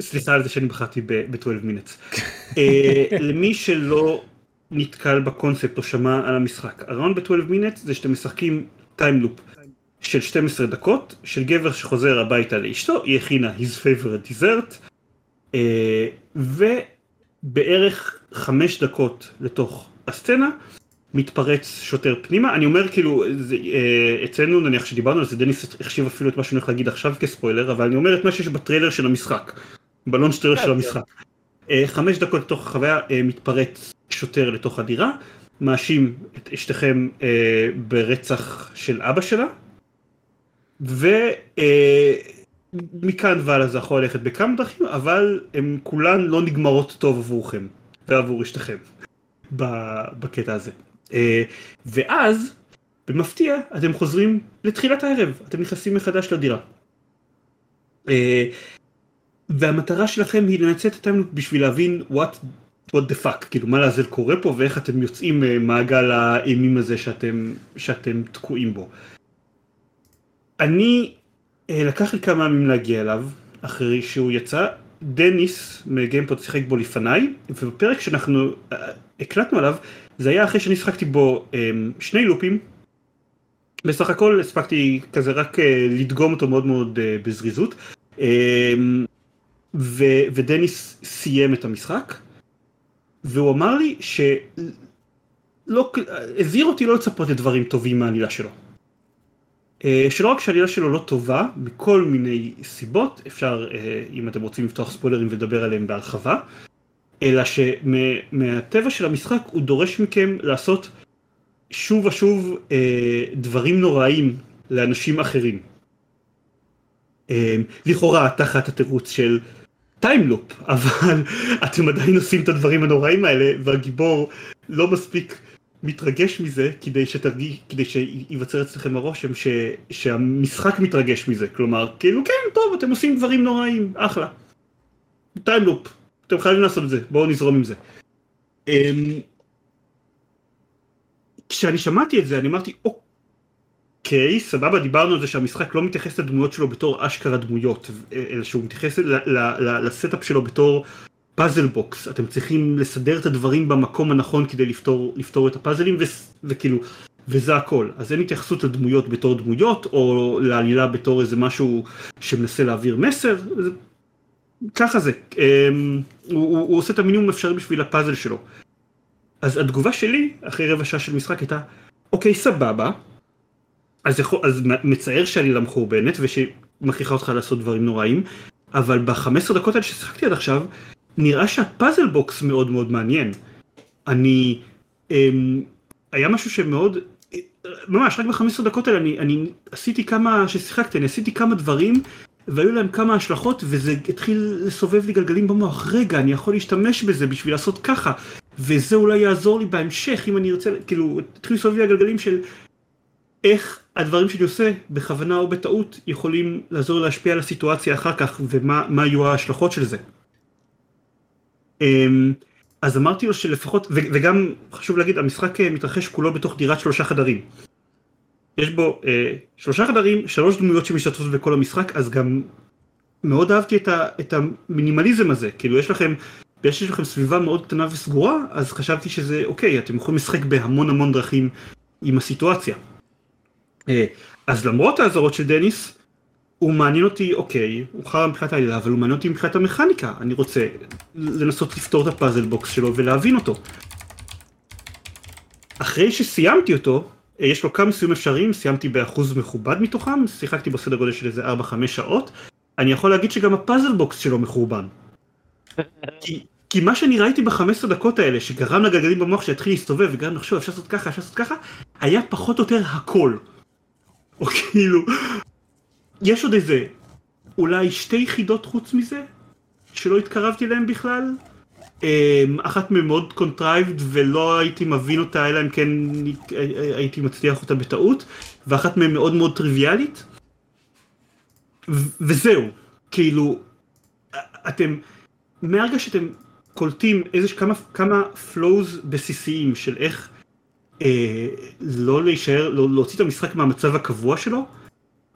Speaker 3: סליחה על זה שאני בחרתי ב-12 minutes. אה, למי שלא נתקל בקונספט או שמע על המשחק, הרעיון ב-12 minutes זה שאתם משחקים time loop של 12 דקות של גבר שחוזר הביתה לאשתו, היא הכינה his favorite dessert, אה, ובערך חמש דקות לתוך הסצנה מתפרץ שוטר פנימה, אני אומר כאילו, זה, אה, אצלנו נניח שדיברנו על זה, דניס החשיב אפילו את מה שאני הולך להגיד עכשיו כספוילר, אבל אני אומר את מה שיש בטריילר של המשחק, ב launch trailer של המשחק. אה, חמש דקות לתוך החוויה אה, מתפרץ שוטר לתוך הדירה, מאשים את אשתכם אה, ברצח של אבא שלה, ומכאן והלאה זה יכול ללכת בכמה דרכים, אבל הן כולן לא נגמרות טוב עבורכם ועבור אשתכם בקטע הזה. ואז, במפתיע, אתם חוזרים לתחילת הערב, אתם נכנסים מחדש לדירה. אה, והמטרה שלכם היא לנצל את הטיימלופ בשביל להבין what, what the fuck, כאילו מה לעזל קורה פה ואיך אתם יוצאים ממעגל האימים הזה שאתם, שאתם תקועים בו. אני, אה, לקח לי כמה ימים להגיע אליו, אחרי שהוא יצא, דניס מגיימפוד שיחק בו לפניי, ובפרק שאנחנו אה, הקלטנו עליו, זה היה אחרי שאני שחקתי בו שני לופים, בסך הכל הספקתי כזה רק לדגום אותו מאוד מאוד בזריזות. ו, ודניס סיים את המשחק, והוא אמר לי שלא, הזהיר אותי לא לצפות לדברים טובים מהעלילה שלו. אה, שלא רק שהעלילה שלו לא טובה, מכל מיני סיבות, אפשר, אה, אם אתם רוצים לפתוח ספוילרים ולדבר עליהם בהרחבה, אלא שמהטבע של המשחק הוא דורש מכם לעשות שוב ושוב אה, דברים נוראים לאנשים אחרים. לכאורה תחת התירוץ של time loop, אבל אתם עדיין עושים את הדברים הנוראים האלה, והגיבור לא מספיק מתרגש מזה כדי שתרגיש, כדי שייווצר אצלכם הרושם ש, שהמשחק מתרגש מזה, כלומר, כאילו כן, טוב, אתם עושים דברים נוראים, אחלה. time loop, אתם חייבים לעשות את זה, בואו נזרום עם זה. אמ, כשאני שמעתי את זה, אני אמרתי, אוקיי. אוקיי, סבבה, דיברנו על זה שהמשחק לא מתייחס לדמויות שלו בתור אשכרה דמויות, אלא שהוא מתייחס ל setup שלו בתור puzzle box. אתם צריכים לסדר את הדברים במקום הנכון כדי לפתור, לפתור את הפאזלים, ו, וכאילו, וזה הכל. אז אין התייחסות לדמויות בתור דמויות, או לעלילה בתור איזה משהו שמנסה להעביר מסר. ככה זה. אמ, הוא, הוא, הוא עושה את המינימום האפשרי בשביל הפאזל שלו. אז התגובה שלי, אחרי רבע שעה של משחק, הייתה, אוקיי, סבבה. אז, יכול, אז מצער שעלילה מחורבנת ושמכריחה אותך לעשות דברים נוראים, אבל ב-15 דקות האלה ששיחקתי עד עכשיו, נראה שהפאזל בוקס מאוד מאוד מעניין. אני, אמ, היה משהו שמאוד, ממש רק ב-15 דקות האלה אני, אני עשיתי כמה, ששיחקתי, אני עשיתי כמה דברים והיו להם כמה השלכות וזה התחיל לסובב לי גלגלים במוח, רגע אני יכול להשתמש בזה בשביל לעשות ככה וזה אולי יעזור לי בהמשך אם אני ארצה, כאילו התחיל לסובב לי הגלגלים של איך הדברים שאני עושה בכוונה או בטעות יכולים לעזור להשפיע על הסיטואציה אחר כך ומה יהיו ההשלכות של זה. אמ, אז אמרתי לו שלפחות, וגם חשוב להגיד, המשחק אה, מתרחש כולו בתוך דירת שלושה חדרים. יש בו אה, שלושה חדרים, שלוש דמויות שמשתתפות בכל המשחק, אז גם מאוד אהבתי את, ה, את המינימליזם הזה, כאילו יש לכם, יש לכם סביבה מאוד קטנה וסגורה, אז חשבתי שזה אוקיי, אתם יכולים לשחק בהמון המון דרכים עם הסיטואציה. אה, אז למרות האזהרות של דניס, הוא מעניין אותי, אוקיי, הוא חרא מבחינת העלילה, אבל הוא מעניין אותי מבחינת המכניקה. אני רוצה לנסות לפתור את ה puzzle box שלו ולהבין אותו. אחרי שסיימתי אותו, אה, יש לו כמה סיומים אפשריים, סיימתי באחוז מכובד מתוכם, שיחקתי בסדר גודל של איזה 4-5 שעות. אני יכול להגיד שגם ה puzzle box שלו מחורבן. כי, כי מה שאני ראיתי ב-15 דקות האלה, שגרם לגלגלים במוח שיתחיל להסתובב וגרם לחשוב אפשר לעשות ככה, אפשר לעשות ככה, היה פחות או יותר הכל. או כאילו, יש עוד איזה, אולי שתי חידות חוץ מזה, שלא התקרבתי אליהן בכלל. אמ, אחת מהן מאוד contrived ולא הייתי מבין אותה אלא אם כן הייתי מצליח אותה בטעות ואחת מהן מאוד מאוד טריוויאלית וזהו כאילו אתם מהרגע שאתם קולטים איזה כמה כמה flows בסיסיים של איך אה, לא להישאר, לא, להוציא את המשחק מהמצב הקבוע שלו,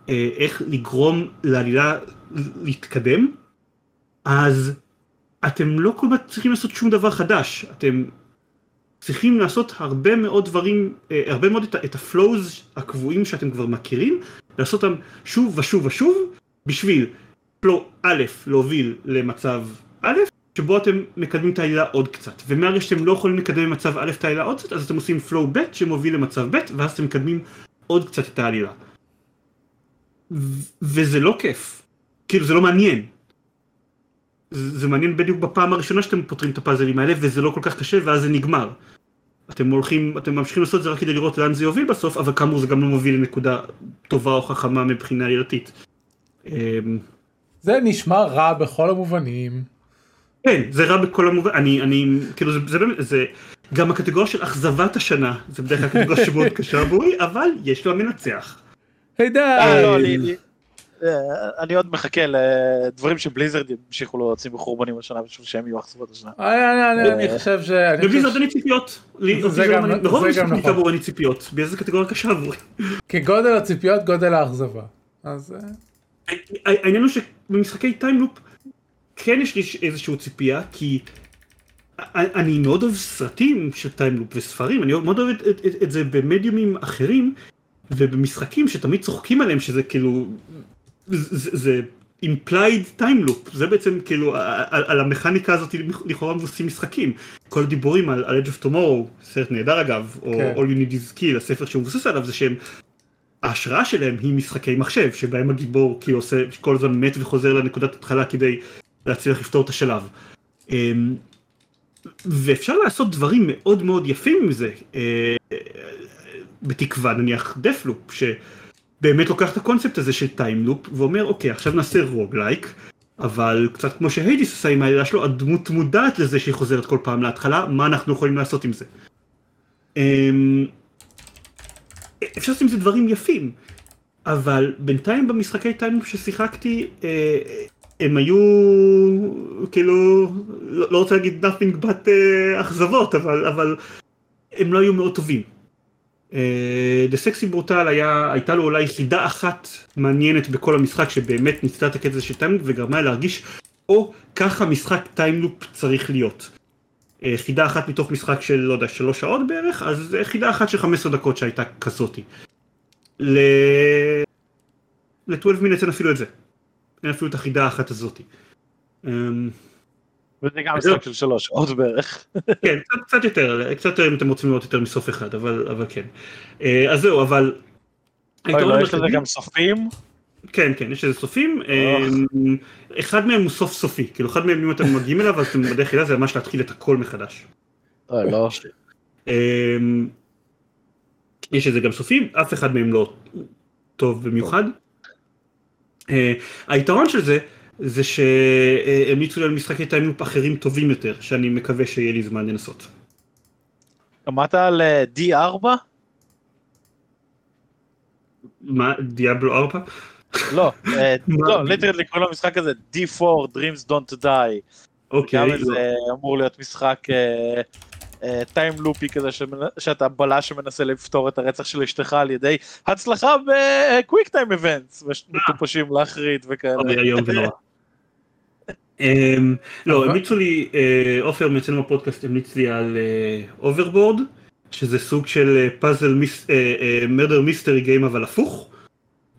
Speaker 3: אה, איך לגרום לעלילה להתקדם, אז אתם לא כל כך צריכים לעשות שום דבר חדש, אתם צריכים לעשות הרבה מאוד דברים, אה, הרבה מאוד את, את ה flows הקבועים שאתם כבר מכירים, לעשות אותם שוב ושוב ושוב, בשביל flow א' להוביל למצב א', שבו אתם מקדמים את העלילה עוד קצת, ומהרגע שאתם לא יכולים לקדם במצב א' את העלילה עוד קצת, אז אתם עושים flow ב' שמוביל למצב ב', ואז אתם מקדמים עוד קצת את העלילה. וזה לא כיף, כאילו זה לא מעניין. זה מעניין בדיוק בפעם הראשונה שאתם פותרים את הפאזלים האלה, וזה לא כל כך קשה, ואז זה נגמר. אתם הולכים, אתם ממשיכים לעשות את זה רק כדי לראות לאן זה יוביל בסוף, אבל כאמור זה גם לא מוביל לנקודה טובה או חכמה מבחינה עלילתית. אמ,
Speaker 1: זה נשמע רע בכל המובנים.
Speaker 3: כן, זה רע בכל המובן, אני, אני, כאילו זה, זה באמת, זה גם הקטגוריה של אכזבת השנה, זה בדרך כלל קטגוריה שמאוד קשה עבורי, אבל יש לה מנצח.
Speaker 1: היי די.
Speaker 2: אה, לא, אה, אני עוד מחכה לדברים שבליזרד ימשיכו להוציא מחורבנים השנה בשביל שהם יהיו אכזבות השנה.
Speaker 1: אני חושב ש...
Speaker 3: בבליזרד אין לי ציפיות. לרוב המשחקים כאמור אין לי ציפיות. באיזה קטגוריה קשה עבורי.
Speaker 1: כגודל הציפיות גודל האכזבה. אז...
Speaker 3: העניין הוא שבמשחקי time loop כן יש לי איזושהי ציפייה כי אני מאוד אוהב סרטים של time loop וספרים אני מאוד אוהב את, את, את, את זה במדיומים אחרים ובמשחקים שתמיד צוחקים עליהם שזה כאילו זה, זה implied time loop זה בעצם כאילו על, על המכניקה הזאת לכאורה מבוססים משחקים כל הדיבורים על, על Edge of Tomorrow סרט נהדר אגב או כן. All You Need Is Kill הספר שהוא מבוסס עליו זה שהם ההשראה שלהם היא משחקי מחשב שבהם הגיבור כאילו עושה כל הזמן מת וחוזר לנקודת התחלה כדי להצליח לפתור את השלב. אמ, ואפשר לעשות דברים מאוד מאוד יפים עם זה, אה, בתקווה נניח Deathloop, שבאמת לוקח את הקונספט הזה של time loop ואומר אוקיי עכשיו נעשה roguelike, אבל קצת כמו ש Hades עשה עם העלילה שלו, הדמות מודעת לזה שהיא חוזרת כל פעם להתחלה, מה אנחנו יכולים לעשות עם זה. אמ, אפשר לעשות עם זה דברים יפים, אבל בינתיים במשחקי time loop ששיחקתי, אה, הם היו כאילו לא, לא רוצה להגיד nothing but uh, אכזבות אבל אבל הם לא היו מאוד טובים. The Sexy Brutale הייתה לו אולי חידה אחת מעניינת בכל המשחק שבאמת ניסתה את הקטע של time loop וגרמה להרגיש או ככה משחק time loop צריך להיות. Uh, חידה אחת מתוך משחק של לא יודע שלוש שעות בערך אז חידה אחת של 15 דקות שהייתה כזאתי. ל-12 מינטס אין אפילו את זה. אין אפילו את החידה האחת הזאתי.
Speaker 2: אמ, וזה גם משחק של שלוש שעות בערך.
Speaker 3: כן, קצת יותר, קצת יותר אם אתם רוצים לראות יותר מסוף אחד, אבל כן. אה, אז זהו, אבל...
Speaker 2: אוי, לא יש לזה גם סופים?
Speaker 3: כן, כן, יש לזה סופים. אמ, אחד מהם הוא סוף סופי, כאילו אחד מהם אם אתם מגיעים אליו אז אתם בדרך כלל זה ממש להתחיל את הכל מחדש.
Speaker 2: אוי, לא.
Speaker 3: אמ, יש לזה גם סופים, אף אחד מהם לא טוב במיוחד. אה, היתרון של זה, זה שהמליצו לי על משחקי time loop אחרים טובים יותר, שאני מקווה שיהיה לי זמן לנסות.
Speaker 2: שמעת על אה, D4?
Speaker 3: מה, דיאבלו 4?
Speaker 2: לא, אה, לא, literally קוראים למשחק הזה D4 Dreams Don't Die.
Speaker 3: אוקיי.
Speaker 2: גם זה אמור להיות משחק time אה, loop י כזה שאתה בלש שמנסה לפתור את הרצח של אשתך על ידי הצלחה ב quick time events מטופשים להחריד וכאלה.
Speaker 3: אמ, לא, המליצו לי, אה, עופר מאצלנו בפודקאסט המליץ לי על Overboard, אה, שזה סוג של puzzle murder mystery game אבל הפוך.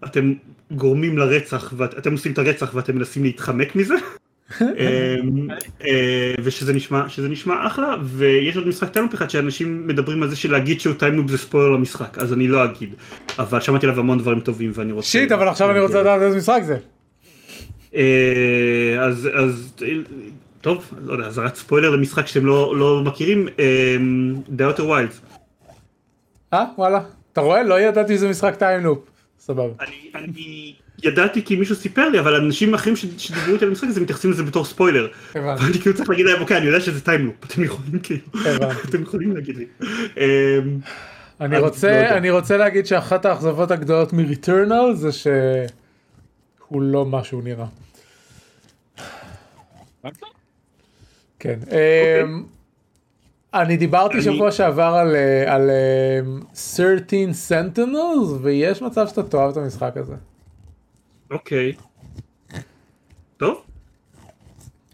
Speaker 3: אתם גורמים לרצח, ואתם עושים את הרצח ואתם מנסים להתחמק מזה. אמ, אה, ושזה נשמע נשמע אחלה ויש עוד משחק time loop אחד שאנשים מדברים על זה שלהגיד שהוא time loop זה ספוילר למשחק אז אני לא אגיד אבל שמעתי עליו המון דברים טובים ואני רוצה
Speaker 1: shit אבל עכשיו אני רוצה לדעת איזה משחק זה.
Speaker 3: אה, אז אז טוב לא יודע אזהרת ספוילר למשחק שאתם לא לא מכירים אמ, The Outer Wilds.
Speaker 1: אה וואלה אתה רואה לא ידעתי שזה משחק time loop סבבה.
Speaker 3: אני ידעתי כי מישהו סיפר לי אבל אנשים אחרים שדיברו איתי על המשחק הזה מתייחסים לזה בתור ספוילר. ואני כאילו צריך להגיד להם אוקיי אני יודע שזה time loop אתם יכולים כאילו אתם יכולים להגיד לי. אמ,
Speaker 1: אני רוצה לא אני רוצה להגיד שאחת האכזבות הגדולות מ Returnal זה שהוא לא מה שהוא נראה. כן. אוקיי. אמ, אני דיברתי שבוע שעבר על, אה, על 13 אמ, Sentinels ויש מצב שאתה תאהב את המשחק הזה.
Speaker 3: אוקיי. טוב.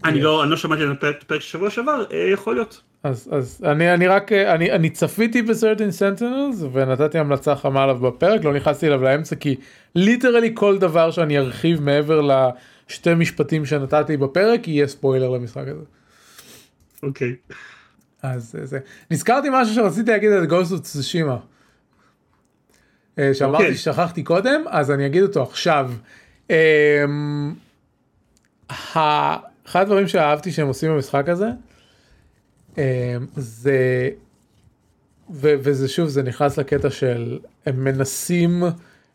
Speaker 3: אני לא, אני לא שמעתי על הפרק של שבוע שעבר, אה, יכול להיות.
Speaker 1: אז, אז אני, אני רק, אה, אני, אני צפיתי ב Thirteen Sentinels ונתתי המלצה חמה עליו בפרק, לא נכנסתי אליו לאמצע כי literally כל דבר שאני ארחיב מעבר לשתי משפטים שנתתי בפרק יהיה ספוילר למשחק הזה.
Speaker 3: אוקיי.
Speaker 1: אז זה, נזכרתי משהו שרציתי להגיד על גוסט צושימה. אה, שאמרתי okay. אוקיי. ששכחתי קודם אז אני אגיד אותו עכשיו. Um, אחד הדברים שאהבתי שהם עושים במשחק הזה um, זה ו, וזה שוב זה נכנס לקטע של הם מנסים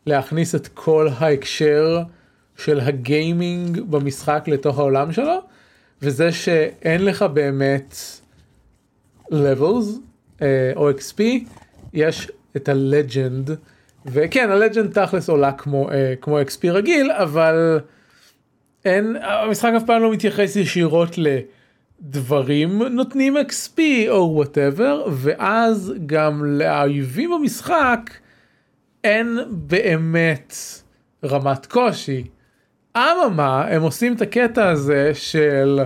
Speaker 1: להכניס את כל ההקשר של הגיימינג במשחק לתוך העולם שלו וזה שאין לך באמת levels אה, או XP יש את ה legend וכן ה legend תכלס עולה כמו אה, כמו XP רגיל אבל אין המשחק אף פעם לא מתייחס ישירות לדברים נותנים XP או whatever ואז גם לאויבים במשחק אין באמת רמת קושי. אממה הם עושים את הקטע הזה של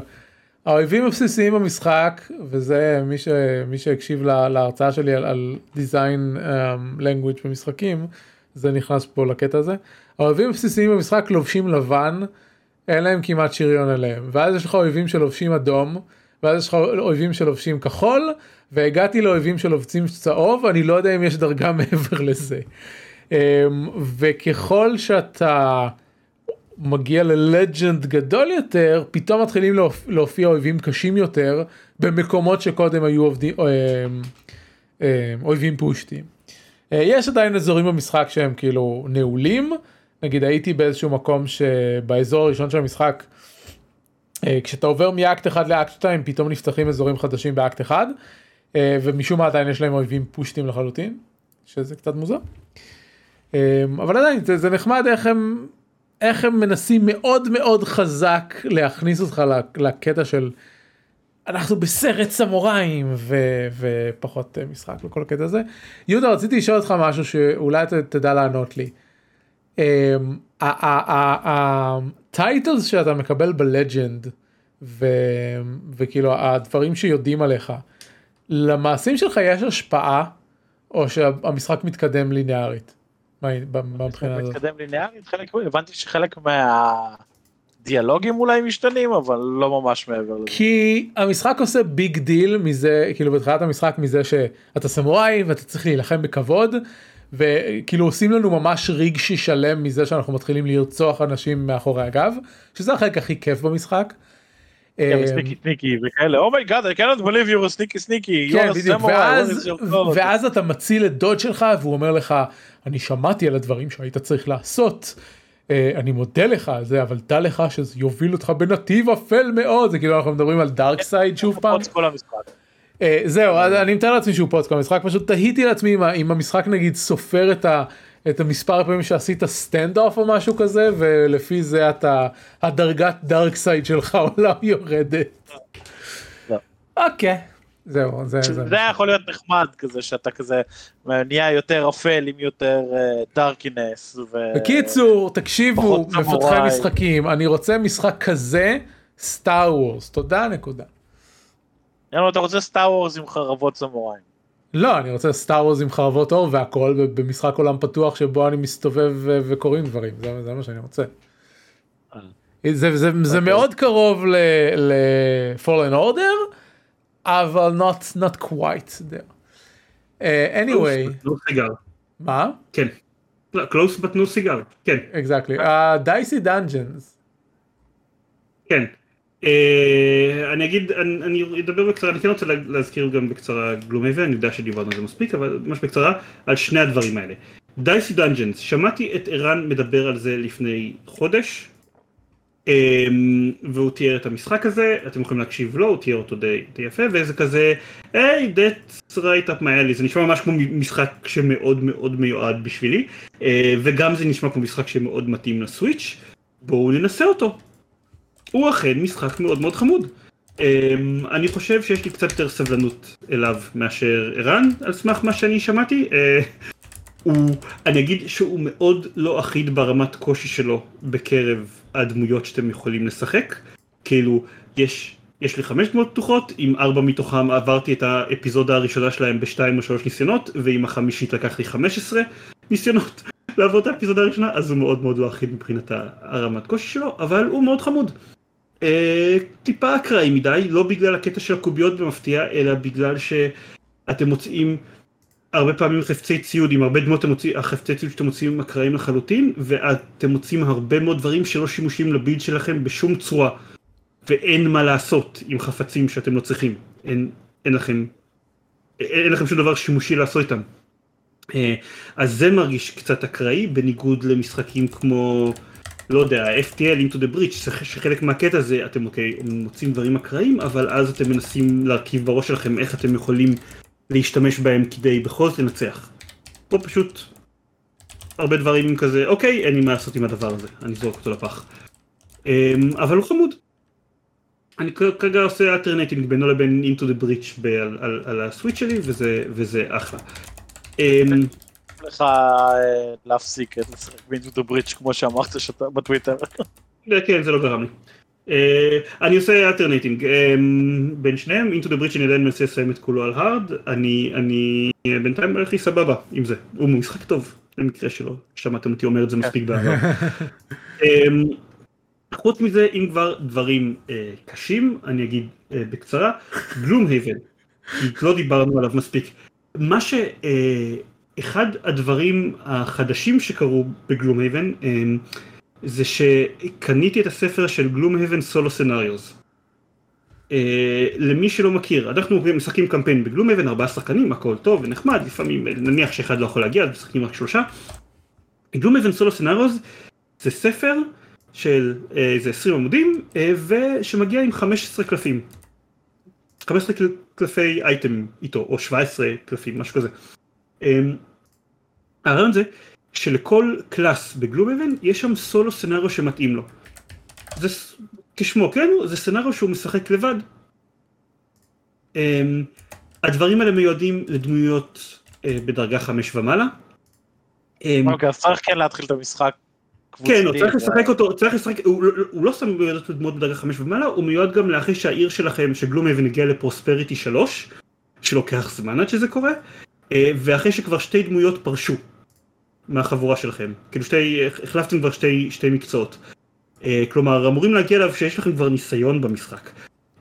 Speaker 1: האויבים הבסיסיים במשחק וזה מי, ש, מי שהקשיב לה, להרצאה שלי על, על design um, language במשחקים זה נכנס פה לקטע הזה. האויבים הבסיסיים במשחק לובשים לבן אין להם כמעט שריון אליהם ואז יש לך אויבים שלובשים אדום ואז יש לך אויבים שלובשים כחול והגעתי לאויבים שלובשים צהוב אני לא יודע אם יש דרגה מעבר לזה. Um, וככל שאתה מגיע ללג'נד גדול יותר פתאום מתחילים להופיע, להופיע אויבים קשים יותר במקומות שקודם היו עובדים, אה, אה, אויבים פושטים. אה, יש עדיין אזורים במשחק שהם כאילו נעולים נגיד הייתי באיזשהו מקום שבאזור הראשון של המשחק כשאתה עובר מאקט 1 לאקט 2 פתאום נפתחים אזורים חדשים באקט 1 ומשום מה עדיין יש להם אויבים פושטים לחלוטין שזה קצת מוזר. אבל עדיין זה, זה נחמד איך הם איך הם מנסים מאוד מאוד חזק להכניס אותך לקטע של אנחנו בסרט סמוראים ו, ופחות אה, משחק וכל הקטע הזה. יהודה רציתי לשאול אותך משהו שאולי אתה תדע לענות לי. הטייטלס אמ, שאתה מקבל בלג'נד וכאילו הדברים שיודעים עליך למעשים שלך יש השפעה או שהמשחק מתקדם ליניארית. מהבחינה הזאת.
Speaker 2: מתקדם ליניארית, חלק, הבנתי שחלק מהדיאלוגים אולי משתנים, אבל לא ממש מעבר לזה.
Speaker 1: כי המשחק עושה big deal מזה, כאילו בתחילת המשחק מזה שאתה סמוראי ואתה צריך להילחם בכבוד. וכאילו עושים לנו ממש רגשי שלם מזה שאנחנו מתחילים לרצוח אנשים מאחורי הגב שזה החלק הכי כיף במשחק.
Speaker 2: sneaky sneaky וכאלה. oh my god I cannot believe you're a sneaky sneaky.
Speaker 1: כן, בדיוק, ואז, אתה מציל את דוד שלך והוא אומר לך אני שמעתי על הדברים שהיית צריך לעשות. אני מודה לך על זה אבל דע לך שזה יוביל אותך בנתיב אפל מאוד. זה כאילו אנחנו מדברים על dark side שוב פעם. זהו אני מתאר לעצמי שהוא פוצקו המשחק. פשוט תהיתי לעצמי אם המשחק נגיד סופר את ה... את המספר הפעמים שעשית standoff או משהו כזה ולפי זה אתה הדרגת dark side שלך עולה יורדת.
Speaker 2: לא.
Speaker 1: אוקיי. זהו זה זה
Speaker 2: זה יכול להיות נחמד כזה שאתה כזה נהיה יותר אפל עם יותר darkness.
Speaker 1: בקיצור תקשיבו מפתחי משחקים אני רוצה משחק כזה Star Wars תודה נקודה.
Speaker 2: אתה רוצה Star Wars עם חרבות סמוראים.
Speaker 1: לא אני רוצה סטאר וורז עם חרבות אור והכל במשחק עולם פתוח שבו אני מסתובב וקוראים דברים זה, זה מה שאני רוצה. אה. זה, זה, זה אוקיי. מאוד קרוב ל-Fallen Order אבל not not quite there. Uh, anyway. מה?
Speaker 3: כן. close but no cigar. כן.
Speaker 1: exactly. Uh, dicey dungeons.
Speaker 3: כן. אה, אני אגיד, אני אדבר בקצרה, אני כן רוצה להזכיר גם בקצרה גלומי ואני יודע שדיברנו על זה מספיק, אבל ממש בקצרה, על שני הדברים האלה. דייסי דאנג'נס, שמעתי את ערן מדבר על זה לפני חודש, אמ, והוא תיאר את המשחק הזה, אתם יכולים להקשיב לו, הוא תיאר אותו די, די יפה, וזה כזה, היי, hey, that's right up my alley, זה נשמע ממש כמו משחק שמאוד מאוד מיועד בשבילי, אה, וגם זה נשמע כמו משחק שמאוד מתאים לסוויץ', בואו ננסה אותו. הוא אכן משחק מאוד מאוד חמוד. Um, אני חושב שיש לי קצת יותר סבלנות אליו מאשר ערן, על סמך מה שאני שמעתי. Uh, הוא, אני אגיד שהוא מאוד לא אחיד ברמת קושי שלו בקרב הדמויות שאתם יכולים לשחק. כאילו, יש, יש לי חמש דמויות פתוחות, עם ארבע מתוכם עברתי את האפיזודה הראשונה שלהם בשתיים או שלוש ניסיונות, ועם החמישית לקח לי חמש עשרה ניסיונות לעבור את האפיזודה הראשונה, אז הוא מאוד מאוד לא אחיד מבחינת הרמת קושי שלו, אבל הוא מאוד חמוד. אה, טיפה אקראי מדי, לא בגלל הקטע של הקוביות במפתיע, אלא בגלל שאתם מוצאים הרבה פעמים חפצי ציוד, עם הרבה דמות החפצי ציוד שאתם מוצאים הם אקראיים לחלוטין, ואתם מוצאים הרבה מאוד דברים שלא שימושים לבילד שלכם בשום צורה, ואין מה לעשות עם חפצים שאתם לא צריכים, אין, אין לכם, אין לכם שום דבר שימושי לעשות איתם. אה, אז זה מרגיש קצת אקראי, בניגוד למשחקים כמו... לא יודע, FTL into the bridge, שחלק מהקטע זה, אתם אוקיי, מוצאים דברים אקראיים, אבל אז אתם מנסים להרכיב בראש שלכם איך אתם יכולים להשתמש בהם כדי בכל זאת לנצח. פה פשוט הרבה דברים כזה, אוקיי, אין לי מה לעשות עם הדבר הזה, אני אזרוק אותו לפח. אמ, אבל הוא חמוד. אני כרגע עושה alternating בינו לבין Into the ב- על, על, על ה Switch שלי, וזה, וזה אחלה.
Speaker 2: לך אה, להפסיק את לשחק ב Into the Breach כמו שאמרת שאתה בטוויטר.
Speaker 3: כן, זה לא גרם לי. אה, אני עושה alternating בין שניהם, Into the Breach אני עדיין מנסה לסיים את כולו על hard, אני, אני אה, בינתיים הולך לי סבבה עם זה, הוא משחק טוב, למקרה שלא שמעתם אותי אומר את זה מספיק בעבר. חוץ מזה, אם כבר דברים אה, קשים, אני אגיד אה, בקצרה, Gloomhaven, כי לא דיברנו עליו מספיק. מה ש... אה, אחד הדברים החדשים שקרו ב Gloomhaven, אה, זה שקניתי את הספר של Gloomhaven Solo Scenarios. אה, למי שלא מכיר, אנחנו משחקים קמפיין ב Gloomhaven, ארבעה שחקנים, הכל טוב ונחמד, לפעמים נניח שאחד לא יכול להגיע, אז משחקים רק שלושה. Gloomhaven Solo Scenarios זה ספר של איזה 20 עמודים, אה, ושמגיע עם 15 קלפים. 15 קל- קלפי אייטם איתו, או 17 קלפים, משהו כזה. הרעיון זה שלכל class ב Gloomhaven יש שם solo scenario שמתאים לו. זה כשמו כן הוא, זה סצנריו שהוא משחק לבד. אמ, הדברים האלה מיועדים לדמויות אה, בדרגה 5 ומעלה. אמ,
Speaker 2: אוקיי, אז צריך כן להתחיל את המשחק.
Speaker 3: כן, הוא
Speaker 2: קבוצתי,
Speaker 3: צריך לשחק אותו, צריך לשחק, הוא, לא סתם מיועד לדמות בדרגה 5 ומעלה, הוא מיועד גם לאחרי שהעיר שלכם, שגלום אבן הגיע לפרוספריטי 3, שלוקח זמן עד שזה קורה, אה, ואחרי שכבר שתי דמויות פרשו מהחבורה שלכם, כאילו שתי, החלפתם כבר שתי, שתי מקצועות. אה, כלומר, אמורים להגיע אליו שיש לכם כבר ניסיון במשחק.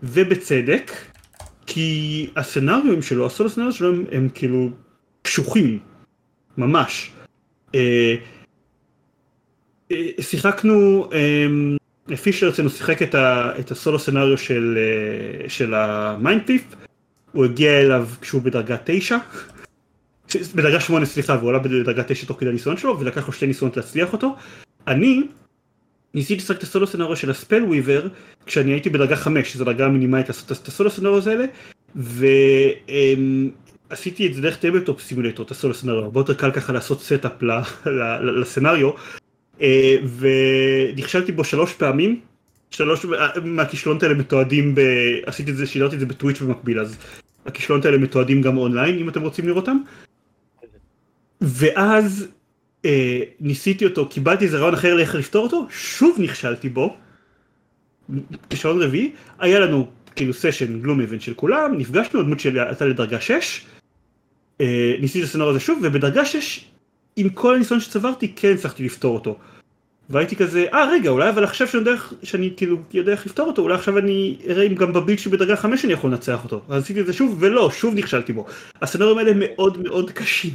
Speaker 3: ובצדק, כי הסצנריונים שלו, הסולו סצנריונים שלו הם, הם כאילו קשוחים, ממש. אה, אה, שיחקנו, אה, פישר אצלנו שיחק את, ה, את הסולו scenario של, אה, של ה-Mindthief, הוא הגיע אליו כשהוא בדרגה 9, בדרגה 8 סליחה, והוא עלה בדרגה 9 תוך כדי הניסיון שלו, ולקח לו שתי ניסיונות להצליח אותו. אני ניסיתי לשחק את הסולו scenario של ה-Spellweaver, כשאני הייתי בדרגה 5, שזו דרגה מינימלית לעשות את הסולו scenario האלה, ועשיתי את זה דרך Tabletop Simulator, את הסולו scenario, הרבה יותר קל ככה לעשות setup ל- ל- ל- ל-scenario, אה, ונכשלתי בו שלוש פעמים, שלוש אה, מהכישלונות האלה מתועדים, ב... עשיתי את זה, שידרתי את זה ב-Twitch במקביל, אז הכישלונות האלה מתועדים גם אונליין, אם אתם רוצים לראות אותם. ואז אה, ניסיתי אותו, קיבלתי איזה רעיון אחר לאיך לפתור אותו, שוב נכשלתי בו, כישלון רביעי, היה לנו כאילו סשן גלום איבן של כולם, נפגשנו, הדמות שלי עלתה לדרגה 6, אה, ניסיתי את הסצנריו הזה שוב, ובדרגה 6, עם כל הניסיון שצברתי, כן הצלחתי לפתור אותו. והייתי כזה, אה רגע, אולי אבל עכשיו שאני יודע, איך- שאני כאילו יודע איך לפתור אותו, אולי עכשיו אני אראה אם גם בביט שלי בדרגה 5 אני יכול לנצח אותו. אז עשיתי את זה שוב, ולא, שוב נכשלתי בו. הסצנריונים האלה מאוד מאוד קשים.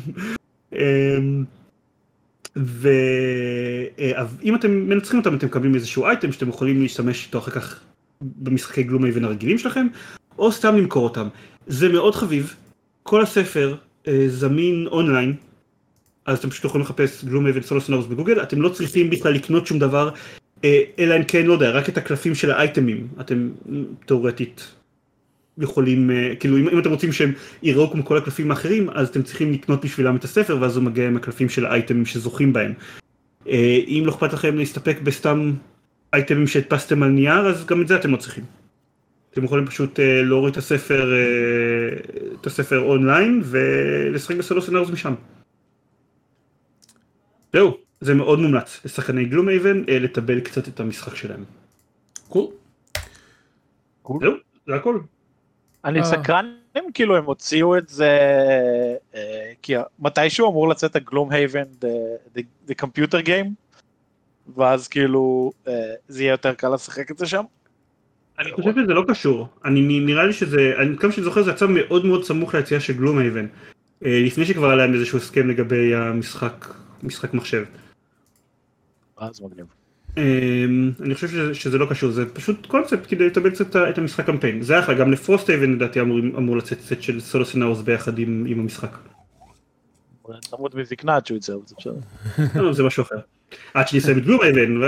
Speaker 3: אמ, ואם אתם מנצחים אותם אתם מקבלים איזשהו אייטם שאתם יכולים להשתמש איתו אחר כך במשחקי Gloomhaven הרגילים שלכם, או סתם למכור אותם. זה מאוד חביב, כל הספר אה, זמין אונליין, אז אתם פשוט יכולים לחפש Gloomhaven solo scenarios בגוגל, אתם לא צריכים בכלל לקנות שום דבר, אה, אלא אם כן, לא יודע, רק את הקלפים של האייטמים, אתם תאורטית יכולים, אה, כאילו אם, אם אתם רוצים שהם יראו כמו כל הקלפים האחרים, אז אתם צריכים לקנות בשביל את הספר, ואז הוא מגיע עם הקלפים של האייטמים שזוכים בהם. אה, אם לא אכפת לכם להסתפק בסתם אייטמים שהדפסתם על נייר, אז גם את זה אתם לא צריכים. אתם יכולים פשוט אה, להוריד את הספר, אה, את הספר אונליין ולשחק ב-solo scenarios משם. זהו, זה מאוד מומלץ לשחקני Gloomhaven אה, לטבל קצת את המשחק שלהם.
Speaker 1: קול.
Speaker 3: זהו, זה הכל.
Speaker 2: אני
Speaker 1: אה.
Speaker 2: סקרן אם כאילו הם הוציאו את זה, אה, כי מתישהו אמור לצאת הגלום הייבן, the computer game, ואז כאילו אה, זה יהיה יותר קל לשחק את זה שם.
Speaker 3: אני חושב שזה לא קשור, אני נראה לי שזה, אני כמה שאני זוכר זה יצא מאוד מאוד סמוך ליציאה של גלום אייבן, אה, לפני שכבר היה להם איזשהו הסכם לגבי המשחק, משחק מחשב.
Speaker 2: אז מגניב.
Speaker 3: אמ, אני חושב שזה, שזה לא קשור, זה פשוט קונספט כדי לטבל קצת את המשחק קמפיין. זה אחלה, גם ל-Frosthaven לדעתי אמור, אמור לצאת סט של solo scenarios ביחד עם, עם המשחק.
Speaker 2: תמות מזקנה עד שהוא יצא, אבל זה בסדר.
Speaker 3: לא, זה משהו אחר. עד שנסיים את Gloomhaven,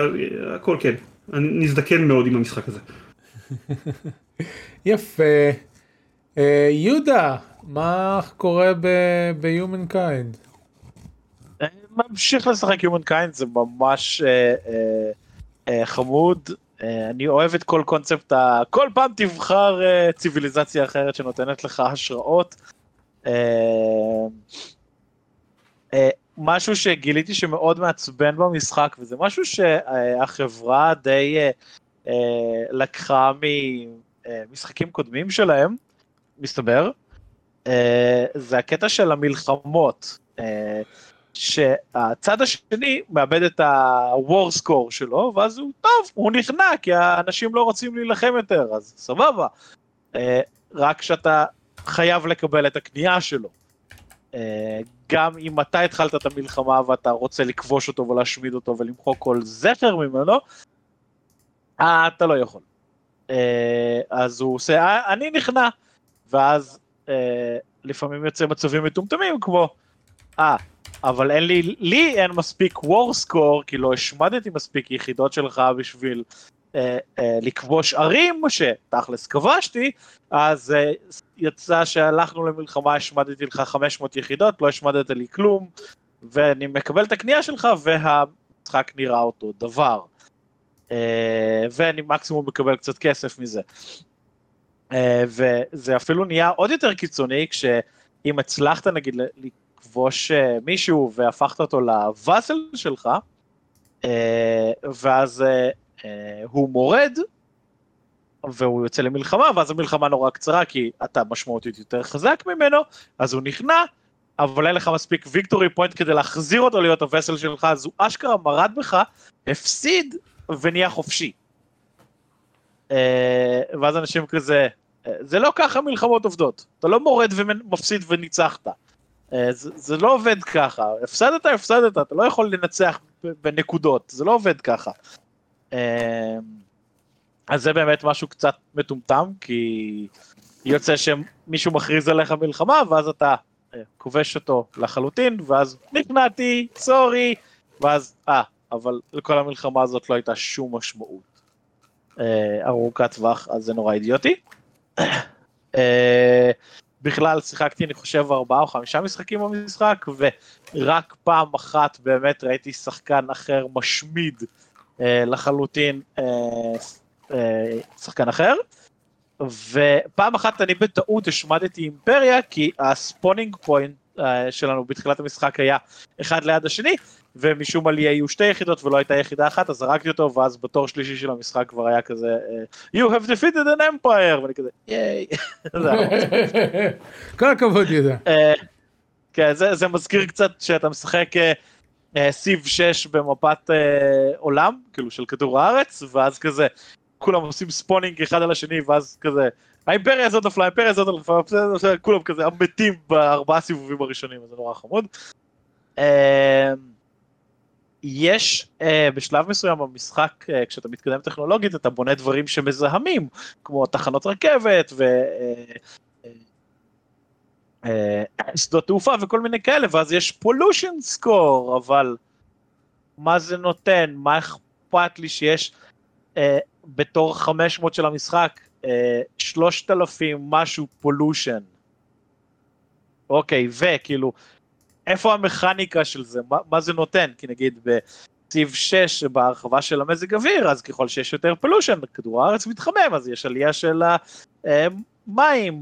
Speaker 3: הכל כן. אני נזדקן מאוד עם המשחק הזה.
Speaker 1: יפה. אה, יהודה, מה קורה ב-
Speaker 2: Humankind? ממשיך לשחק Humankind זה ממש אה, אה, אה, חמוד. אה, אני אוהב את כל קונספט, ה... כל פעם תבחר אה, ציוויליזציה אחרת שנותנת לך השראות. אה, אה, משהו שגיליתי שמאוד מעצבן במשחק, וזה משהו שהחברה די אה, אה, לקחה ממשחקים קודמים שלהם, מסתבר, אה, זה הקטע של המלחמות. אה, שהצד השני מאבד את ה-war score שלו, ואז הוא, טוב, הוא נכנע, כי האנשים לא רוצים להילחם יותר, אז סבבה. אה, רק שאתה חייב לקבל את הקנייה שלו. אה, גם אם אתה התחלת את המלחמה ואתה רוצה לכבוש אותו ולהשמיד אותו ולמחוק כל זכר ממנו, אה, אתה לא יכול. אז הוא עושה, אני נכנע, ואז לפעמים יוצא מצבים מטומטמים כמו, אה, אבל אין לי, לי אין מספיק war score, כי לא השמדתי מספיק יחידות שלך בשביל אה, אה, לכבוש ערים, שתכלס כבשתי, אז אה, יצא שהלכנו למלחמה, השמדתי לך 500 יחידות, לא השמדת לי כלום, ואני מקבל את הקנייה שלך, והמשחק נראה אותו דבר. אה, ואני מקסימום מקבל קצת כסף מזה. אה, וזה אפילו נהיה עוד יותר קיצוני, כשאם הצלחת נגיד לכבוש אה, מישהו והפכת אותו לוואסל שלך, אה, ואז אה, הוא מורד, והוא יוצא למלחמה, ואז המלחמה נורא קצרה, כי אתה משמעותית יותר חזק ממנו, אז הוא נכנע, אבל אין לך מספיק ויקטורי פוינט כדי להחזיר אותו להיות הווסל שלך, אז הוא אשכרה מרד בך, הפסיד ונהיה חופשי. ואז אנשים כזה, זה לא ככה מלחמות עובדות, אתה לא מורד ומפסיד וניצחת. אה, זה, זה לא עובד ככה, הפסדת, הפסדת, אתה לא יכול לנצח בנקודות, זה לא עובד ככה. אה, אז זה באמת משהו קצת מטומטם, כי יוצא שמישהו מכריז עליך מלחמה, ואז אתה אה, כובש אותו לחלוטין, ואז נכנעתי, סורי, ואז, אה, אבל לכל המלחמה הזאת לא הייתה שום משמעות ארוכת טווח, אז זה נורא אידיוטי. בכלל שיחקתי אני חושב ארבעה או חמישה משחקים במשחק ורק פעם אחת באמת ראיתי שחקן אחר משמיד אה, לחלוטין אה, אה, שחקן אחר. ופעם אחת אני בטעות השמדתי אימפריה כי הספונינג פוינט אה, שלנו בתחילת המשחק היה אחד ליד השני ומשום מה לי היו שתי יחידות ולא הייתה יחידה אחת אז זרקתי אותו ואז בתור שלישי של המשחק כבר היה כזה אה, you have defeated an empire ואני כזה ייי.
Speaker 1: כל הכבוד יהודה.
Speaker 2: אה, כן, זה, זה מזכיר קצת שאתה משחק אה, Civ 6 במפת עולם, כאילו של כדור הארץ, ואז כזה, כולם עושים spawning אחד על השני, ואז כזה, האימפריה הזאת נפלה, האימפריה הזאת נפלה, כולם כזה מתים בארבעה סיבובים הראשונים, זה נורא חמוד. יש אה, בשלב מסוים במשחק, אה, כשאתה מתקדם טכנולוגית, אתה בונה דברים שמזהמים, כמו תחנות רכבת ו... אה, שדות תעופה וכל מיני כאלה, ואז יש pollution score, אבל מה זה נותן? מה אכפת לי שיש אה, בתור 500 של המשחק אה, 3,000 משהו pollution? אוקיי, וכאילו, איפה המכניקה של זה? מה, מה זה נותן? כי נגיד ב-Civ 6 בהרחבה של המזג אוויר, אז ככל שיש יותר pollution, כדור הארץ מתחמם, אז יש עלייה של ה... אה,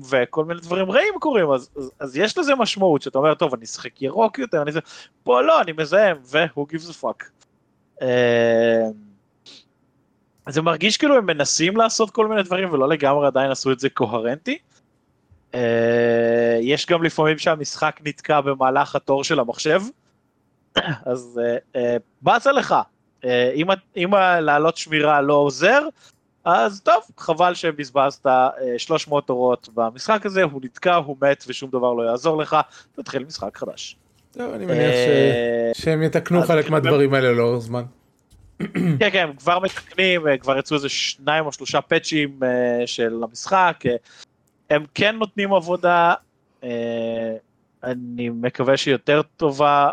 Speaker 2: וכל מיני דברים רעים קורים, אז, אז, אז יש לזה משמעות שאתה אומר, טוב, אני אשחק ירוק יותר, אני זה, פה לא, אני מזהם, ו-who gives a fuck. אה, זה מרגיש כאילו הם מנסים לעשות כל מיני דברים ולא לגמרי עדיין עשו את זה קוהרנטי. אה, יש גם לפעמים שהמשחק נתקע במהלך התור של המחשב, אז אה, באסה לך, אם, אם לעלות שמירה לא עוזר, אז טוב, חבל שבזבזת 300 אורות במשחק הזה, הוא נתקע, הוא מת ושום דבר לא יעזור לך, תתחיל משחק חדש.
Speaker 1: טוב, אני מניח שהם יתקנו חלק מהדברים האלה לאורך זמן.
Speaker 2: כן, כן, כבר מתקנים, כבר יצאו איזה שניים או שלושה פאצ'ים של המשחק, הם כן נותנים עבודה, אני מקווה שיותר טובה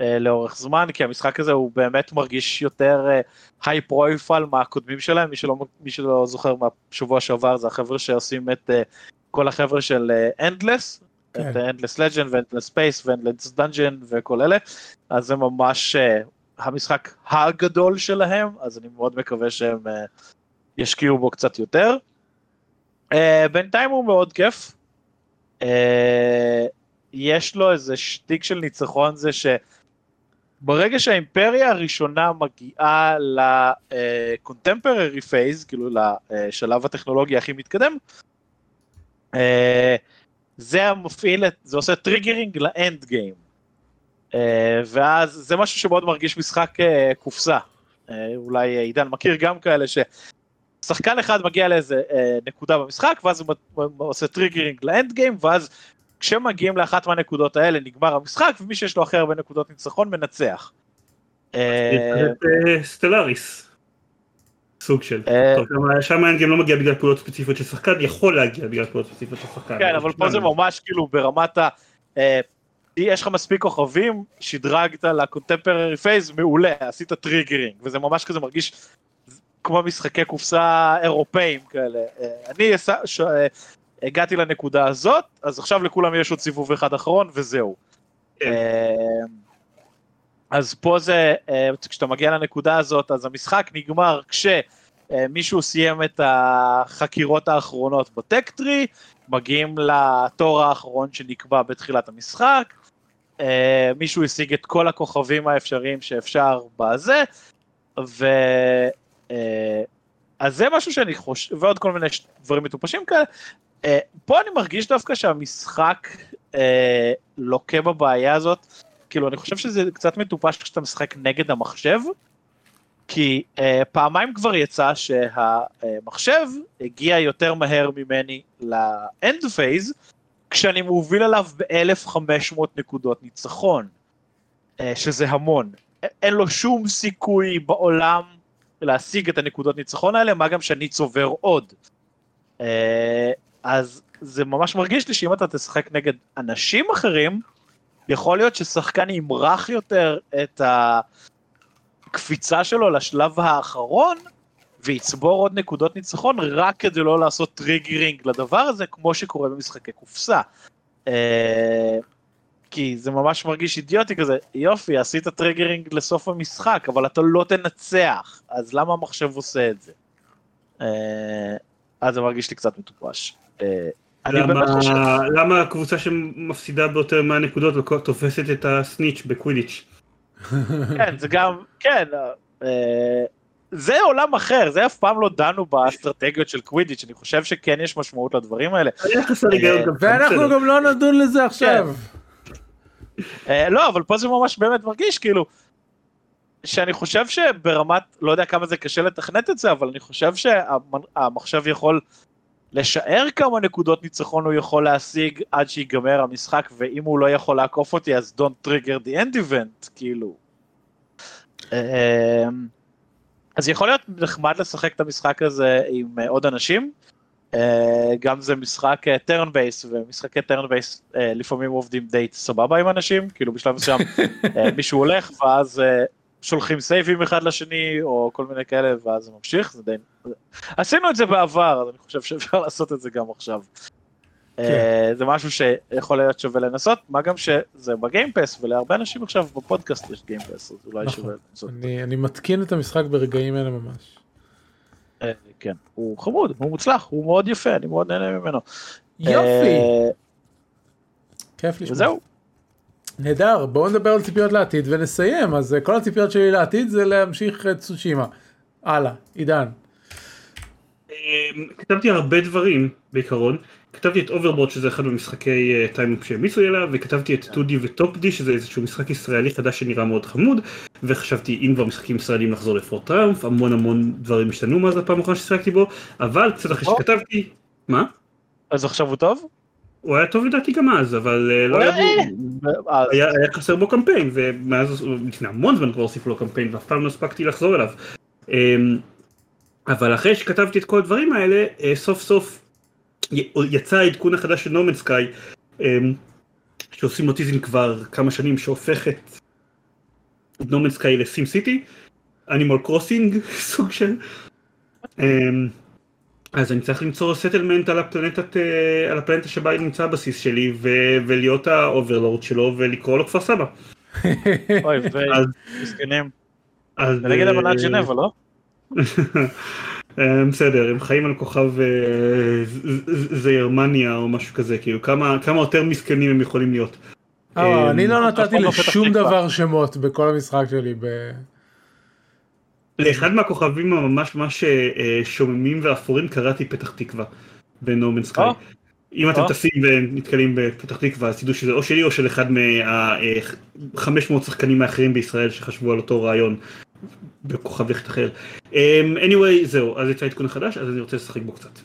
Speaker 2: לאורך זמן, כי המשחק הזה הוא באמת מרגיש יותר high profile מהקודמים שלהם, מי שלא, מי שלא זוכר מהשבוע שעבר זה החבר'ה שעושים את כל החבר'ה של Endless,
Speaker 1: כן.
Speaker 2: את Endless Legend ו-Endless Space ו-Endless Dungeon וכל אלה, אז זה ממש אה, המשחק הגדול שלהם, אז אני מאוד מקווה שהם אה, ישקיעו בו קצת יותר. אה, בינתיים הוא מאוד כיף. אה, יש לו איזה שטיק של ניצחון זה שברגע שהאימפריה הראשונה מגיעה ל-contemporary phase, כאילו לשלב הטכנולוגי הכי מתקדם, אה, זה המפעיל, זה עושה triggering ל-end game. אה, ואז זה משהו שמאוד מרגיש משחק אה, קופסה. אה, אולי עידן מכיר גם כאלה ששחקן אחד מגיע לאיזה אה, נקודה במשחק ואז הוא הוא עושה triggering ל-end game ואז כשמגיעים לאחת מהנקודות האלה נגמר המשחק ומי שיש לו הכי הרבה נקודות ניצחון מנצח. אה,
Speaker 3: אה, Stellaris. סוג של.
Speaker 2: אה,
Speaker 3: שם- ה-end game לא מגיע בגלל פעולות ספציפיות של שחקן, יכול להגיע בגלל פעולות ספציפיות של שחקן.
Speaker 2: כן, אבל פה זה ממש כאילו ברמת ה... אה, יש לך מספיק כוכבים, שדרגת ל-contemporary phase, מעולה, עשית triggering, וזה ממש כזה מרגיש כמו משחקי קופסה אירופאים כאלה. אה, אני עשה- ש- אה, הגעתי לנקודה הזאת, אז עכשיו לכולם יש עוד סיבוב אחד אחרון, וזהו.
Speaker 3: כן.
Speaker 2: אה, אז פה זה, כשאתה מגיע לנקודה הזאת, אז המשחק נגמר כשמישהו סיים את החקירות האחרונות בטק טרי, מגיעים לתור האחרון שנקבע בתחילת המשחק, מישהו השיג את כל הכוכבים האפשריים שאפשר בזה, ו... אה, אז זה משהו שאני חושב, ועוד כל מיני דברים מטופשים כאלה. אה, פה אני מרגיש דווקא שהמשחק אה, לוקה בבעיה הזאת, כאילו אני חושב שזה קצת מטופש כשאתה משחק נגד המחשב, כי פעמיים כבר יצא שהמחשב הגיע יותר מהר ממני ל-end phase, כשאני מוביל עליו ב-1500 נקודות ניצחון, שזה המון. אין לו שום סיכוי בעולם להשיג את הנקודות ניצחון האלה, מה גם שאני צובר עוד. אה, אז זה ממש מרגיש לי שאם אתה תשחק נגד אנשים אחרים, יכול להיות ששחקן ימרח יותר את הקפיצה שלו לשלב האחרון, ויצבור עוד נקודות ניצחון רק כדי לא לעשות triggering לדבר הזה, כמו שקורה במשחקי קופסה. אה, כי זה ממש מרגיש אידיוטי כזה, יופי, עשית triggering לסוף המשחק, אבל אתה לא תנצח, אז למה המחשב עושה את זה? אה, אז זה מרגיש לי קצת מטופש. אה,
Speaker 3: למה-
Speaker 2: באמת חושב...
Speaker 3: למה הקבוצה שמפסידה ביותר מהנקודות תופסת את הסניץ' בקווידיץ'?
Speaker 2: כן, זה גם, כן, אה, זה עולם אחר, זה אף פעם לא דנו באסטרטגיות של קווידיץ', אני חושב שכן יש משמעות לדברים האלה.
Speaker 1: ואנחנו. גם לא נדון לזה עכשיו.
Speaker 2: אה, לא, אבל פה זה ממש באמת מרגיש כאילו, שאני חושב שברמת, לא יודע כמה זה קשה לתכנת את זה, אבל אני חושב שהמחשב יכול לשער כמה נקודות ניצחון הוא יכול להשיג עד שיגמר המשחק, ואם הוא לא יכול לעקוף אותי אז don't trigger the end event, כאילו. אה, אז יכול להיות נחמד לשחק את המשחק הזה עם אה, עוד אנשים. אה, גם זה משחק turn based, ומשחקי turn based לפעמים עובדים די סבבה עם אנשים, כאילו בשלב מסוים אה, מישהו הולך ואז אה, שולחים סייבים אחד לשני או כל מיני כאלה ואז זה ממשיך, זה די... עשינו את זה בעבר, אז אני חושב שאפשר לעשות את זה גם עכשיו. אה, זה משהו שיכול להיות שווה לנסות, מה גם שזה ב Game Pass ולהרבה אנשים עכשיו בפודקאסט יש Game Pass, אז אולי
Speaker 1: נכון.
Speaker 2: שווה לנסות.
Speaker 1: אני אני מתקין את המשחק ברגעים אלה ממש.
Speaker 2: אה, כן, הוא חמוד, הוא מוצלח, הוא מאוד יפה, אני מאוד נהנה ממנו.
Speaker 1: יופי,
Speaker 2: אה,
Speaker 1: כיף לשמוע.
Speaker 2: וזהו.
Speaker 1: נהדר, בואו נדבר על ציפיות לעתיד ונסיים. אז אה, כל הציפיות שלי לעתיד זה להמשיך את Tsushima. הלאה, עידן.
Speaker 3: אמ, כתבתי הרבה דברים בעיקרון, כתבתי את Overboard שזה אחד ממשחקי time loop שהמליצו לי עליו, וכתבתי את Toodee ו Topdee שזה איזשהו משחק ישראלי חדש שנראה מאוד חמוד, וחשבתי אם כבר משחקים ישראלים לחזור לפורט טראמפ, המון המון דברים השתנו מאז הפעם האחרונה ששיחקתי בו, אבל קצת אחרי. שכתבתי, מה?
Speaker 2: אז עכשיו הוא טוב?
Speaker 3: הוא היה טוב לדעתי גם אז, אבל אה, לא היה בו,
Speaker 2: אז-
Speaker 3: היה היה חסר בו קמפיין, ומאז, לפני המון זמן כבר הוסיפו לו קמפיין, ואף פעם לא הספקתי לחזור אליו. אבל אחרי שכתבתי את כל הדברים האלה, אה, סוף סוף יצא העדכון החדש של סקאי, אמ, שעושים אותו כבר כמה שנים, שהופך את No Man's Sky ל SimCity, Animal Crossing, סוג של... אמ, אז אני צריך למצוא settlement על הפלנטת, אה, על הפלנטה שבה נמצא הבסיס שלי ו- ולהיות ה overlord שלו ולקרוא לו כפר סבא.
Speaker 2: אוי.
Speaker 3: אז,
Speaker 2: זה נגד
Speaker 3: אה,
Speaker 2: אמנת ג'נבה, לא?
Speaker 3: אה, בסדר, הם חיים על כוכב אה, זיירמניה או משהו כזה, כאילו כמה יותר מסכנים הם יכולים להיות.
Speaker 1: אה, אני לא נתתי
Speaker 2: פעם לא פתח
Speaker 1: לשום. דבר שמות בכל המשחק שלי.
Speaker 3: לאחד מהכוכבים הממש ממש אה, שוממים ואפורים קראתי פתח תקווה בנורמן סקאי. אם אתם. טסים ונתקלים בפתח תקווה אז תדעו שזה או שלי או של אחד מה-500 שחקנים האחרים בישראל שחשבו על אותו רעיון בכוכב לכת אחר. Um, anyway זהו אז יצא עדכון חדש אז אני רוצה לשחק בו קצת.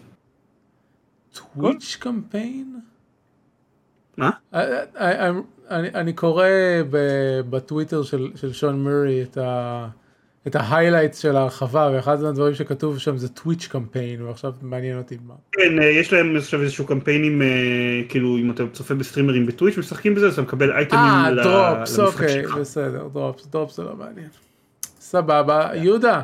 Speaker 1: Twitch campaign?
Speaker 3: מה?
Speaker 1: אה, אה, אני אני קורא בטוויטר של שון מורי את ה... את ה highlights של ההרחבה ואחד הדברים שכתוב שם זה Twitch campaign ועכשיו מעניין אותי מה.
Speaker 3: כן, אה, יש להם עכשיו איזשהו קמפיינים, אה, כאילו אם אתה צופה בסטרימרים ב Twitch משחקים בזה, אז אתה מקבל אייטמים
Speaker 1: אה
Speaker 3: drops
Speaker 1: אוקיי. בסדר drops drops זה לא מעניין. סבבה יהודה.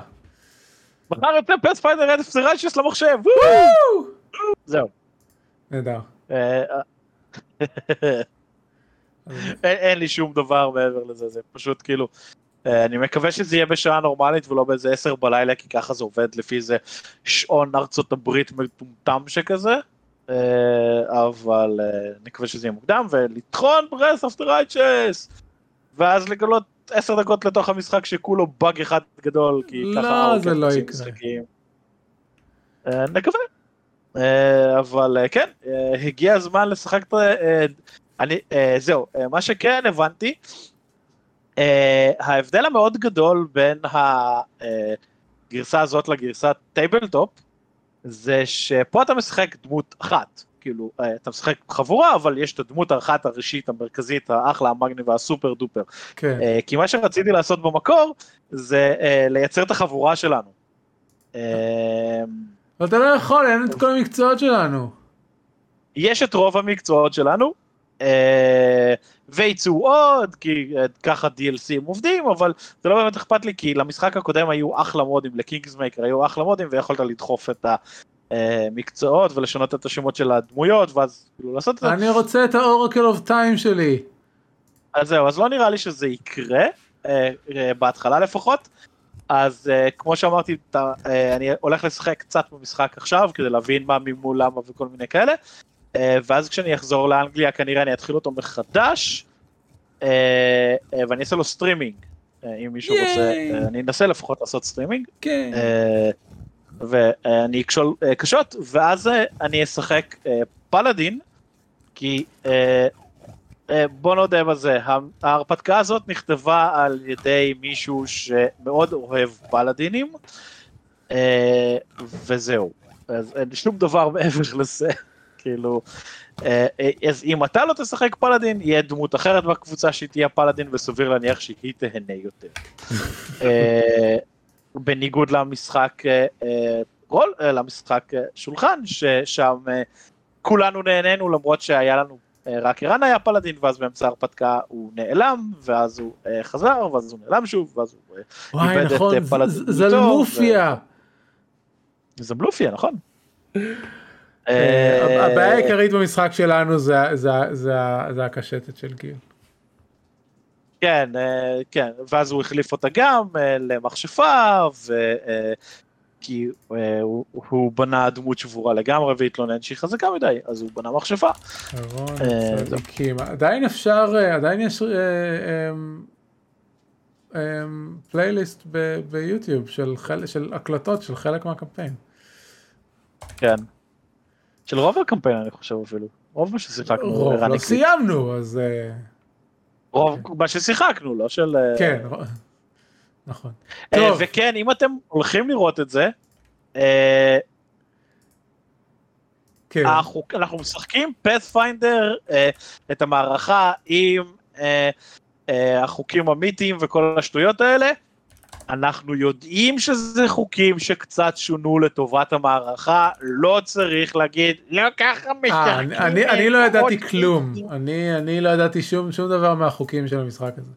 Speaker 2: מחר יוצא Pathfinder Wrath of the Righteous למחשב. וואו! זהו.
Speaker 1: נהדר.
Speaker 2: אה, אין אין לי שום דבר מעבר לזה, זה פשוט כאילו, אה, אני מקווה שזה יהיה בשעה נורמלית ולא באיזה 10 בלילה, כי ככה זה עובד לפי איזה שעון ארצות הברית מטומטם שכזה, אה, אבל אה, אני מקווה שזה יהיה מוקדם, ולטחון ב Wrath of the Righteous, ואז לגלות 10 דקות לתוך המשחק שכולו באג אחד גדול, כי
Speaker 1: לא,
Speaker 2: ככה
Speaker 1: זה
Speaker 2: ארוכים
Speaker 1: לא יקרה.
Speaker 2: אה, נקווה. אה, אבל אה, כן, הגיע הזמן לשחק את אני, זהו, מה שכן הבנתי, ההבדל המאוד גדול בין הגרסה הזאת לגרסת tabletop, זה שפה אתה משחק דמות אחת, כאילו, אה, אתה משחק חבורה, אבל יש את הדמות האחת הראשית המרכזית, האחלה, המגניבה, ה super duper.
Speaker 1: כן.
Speaker 2: אה, כי מה שרציתי לעשות במקור, זה אה, לייצר את החבורה שלנו.
Speaker 1: אתה לא יכול אין את כל המקצועות שלנו.
Speaker 2: יש את רוב המקצועות שלנו, ויצאו עוד, כי ככה DLCים עובדים, אבל זה לא באמת אכפת לי, כי למשחק הקודם היו אחלה מודים, ל Kingmaker היו אחלה מודים, ויכולת לדחוף את המקצועות ולשנות את השמות של הדמויות, ואז כאילו לעשות את זה.
Speaker 1: אני רוצה את ה Oracle of Time שלי.
Speaker 2: אז זהו, אז לא נראה לי שזה יקרה, אה, אה, בהתחלה לפחות. אז אה, כמו שאמרתי, אתה, אה, אני הולך לשחק קצת במשחק עכשיו, כדי להבין מה ממול למה וכל מיני כאלה. אה, ואז כשאני אחזור לאנגליה, כנראה אני אתחיל אותו מחדש, אה, אה, ואני אעשה לו סטרימינג, אה, אם מישהו
Speaker 1: ייי.
Speaker 2: רוצה, אה, אני אנסה לפחות לעשות סטרימינג.
Speaker 1: כן.
Speaker 2: ואני אכשל אה, קשות, ואז אה, אני אשחק אה, פלאדין, כי בוא נודה בזה, ההרפתקה הזאת נכתבה על ידי מישהו שמאוד אוהב פלאדינים, וזהו. אז אין שום דבר מעבר לזה, כאילו, אז אם אתה לא תשחק פלאדין, יהיה דמות אחרת בקבוצה שהיא תהיה פלאדין, וסביר להניח שהיא תהנה יותר. אה, בניגוד למשחק אה, אה, רול, אה, למשחק אה, שולחן, ששם אה, כולנו נהנינו למרות שהיה לנו, אה, רק ערן היה פלאדין, ואז באמצע ההרפתקה הוא נעלם, ואז הוא אה, חזר, ואז הוא נעלם שוב, ואז הוא... אה,
Speaker 1: וואי
Speaker 2: איבד את,
Speaker 1: נכון
Speaker 2: אה,
Speaker 1: ז-
Speaker 2: פלאדין
Speaker 1: ז- זה
Speaker 2: איתו,
Speaker 1: לופיה.
Speaker 2: זה בלופיה, נכון?
Speaker 1: אה,
Speaker 2: אה,
Speaker 1: הבעיה העיקרית במשחק שלנו זה הקשטת של גיל.
Speaker 2: כן, אה, כן, ואז הוא החליף אותה גם אה, למכשפה, ו... אה, כי הוא, הוא בנה דמות שבורה לגמרי והתלונן שהיא חזקה מדי, אז הוא בנה מכשפה.
Speaker 1: הצדיקים. עדיין אפשר, עדיין יש אה, אמ, אמ, פלייליסט ביוטיוב של חלק- של הקלטות של חלק מהקמפיין.
Speaker 2: כן. של רוב הקמפיין אני חושב אפילו. רוב מה ששיחקנו.
Speaker 1: רוב לא. סיימנו אז
Speaker 2: רוב מה ששיחקנו, לא של... אה,
Speaker 1: כן נכון.
Speaker 2: אה. וכן, אם אתם הולכים לראות את זה, אה,
Speaker 1: כן.
Speaker 2: אנחנו משחקים פאת'פיינדר, אה, את המערכה עם אה, אה, החוקים המיתיים וכל השטויות האלה. אנחנו יודעים שזה חוקים שקצת שונו לטובת המערכה, לא צריך להגיד, לא ככה
Speaker 1: אה,
Speaker 2: משחקים.
Speaker 1: אני- אני לא
Speaker 2: אה,
Speaker 1: ידעתי כלום.
Speaker 2: מיתים."
Speaker 1: אני אני לא ידעתי שום שום דבר מהחוקים של המשחק הזה.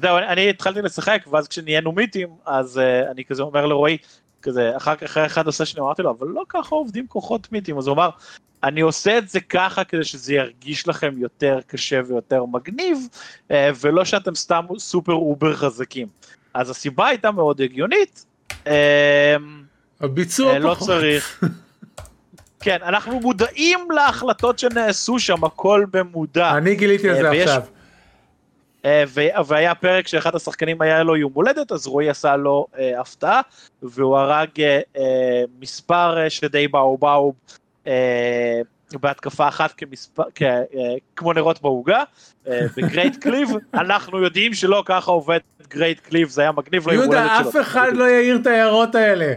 Speaker 2: זהו, אני, אני התחלתי לשחק, ואז כשנהיינו מיתים, אז uh, אני כזה אומר לרועי, כזה, אחר כך אחרי אחד הסשנים אמרתי לו, אבל לא ככה עובדים כוחות מיתים, אז הוא אמר, אני עושה את זה ככה כדי שזה ירגיש לכם יותר קשה ויותר מגניב, אה, ולא שאתם סתם סופר אובר חזקים. אז הסיבה הייתה מאוד הגיונית. אה,
Speaker 1: הביצוע
Speaker 2: אה, לא
Speaker 1: פחות.
Speaker 2: צריך. כן, אנחנו מודעים להחלטות שנעשו שם, הכל במודע.
Speaker 1: אני גיליתי את זה
Speaker 2: אה, ויש-
Speaker 1: עכשיו.
Speaker 2: אה, ו- והיה פרק שאחד השחקנים היה לו יום הולדת, אז רועי עשה לו אה, הפתעה, והוא הרג אה, מספר שדי באו באו אה, בהתקפה אחת כמספר, כ, אה, כמו נרות בעוגה, אה, בגרייט קליב, אנחנו יודעים שלא ככה עובד גרייט קליב, זה היה מגניב ליום הולדת
Speaker 1: יהודה,
Speaker 2: שלו.
Speaker 1: אף אחד לא יעיר את ההערות האלה.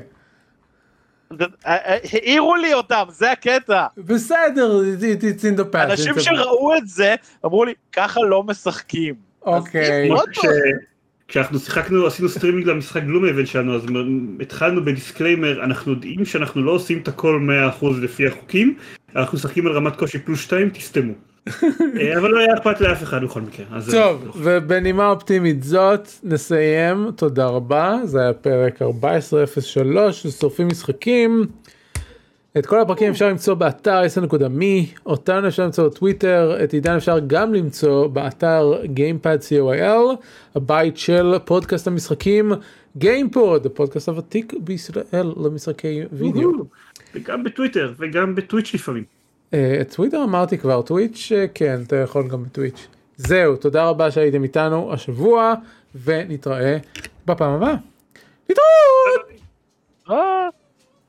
Speaker 2: אה, העירו לי אותם, זה הקטע.
Speaker 1: בסדר, it- it's in the past.
Speaker 2: אנשים שראו את זה, אמרו לי, ככה לא משחקים.
Speaker 1: אוקיי.
Speaker 3: כשאנחנו שיחקנו, עשינו סטרימינג למשחק Gloomhaven שלנו, אז התחלנו ב disclaimer, אנחנו יודעים שאנחנו לא עושים את הכל 100% לפי החוקים, אנחנו משחקים על רמת קושי פלוס 2, תסתמו. אה, אבל לא היה אכפת לאף אחד בכל מקרה. אז זה-
Speaker 1: טוב, ובנימה אופטימית זאת נסיים, תודה רבה, זה היה פרק 1403 של שורפים משחקים. את כל הפרקים אפשר למצוא באתר 10.me, אותנו אפשר למצוא בטוויטר, את עידן אפשר גם למצוא באתר GamePad co.il, הבית של פודקאסט המשחקים GamePod, הפודקאסט הוותיק בישראל למשחקי וידאו.
Speaker 3: וגם בטוויטר וגם בטוויץ' לפעמים.
Speaker 1: אה, את טוויטר אמרתי כבר, טוויץ' אה, כן, אתה יכול גם בטוויץ'. זהו, תודה רבה שהייתם איתנו השבוע, ונתראה בפעם הבאה. להתראות!
Speaker 2: אה.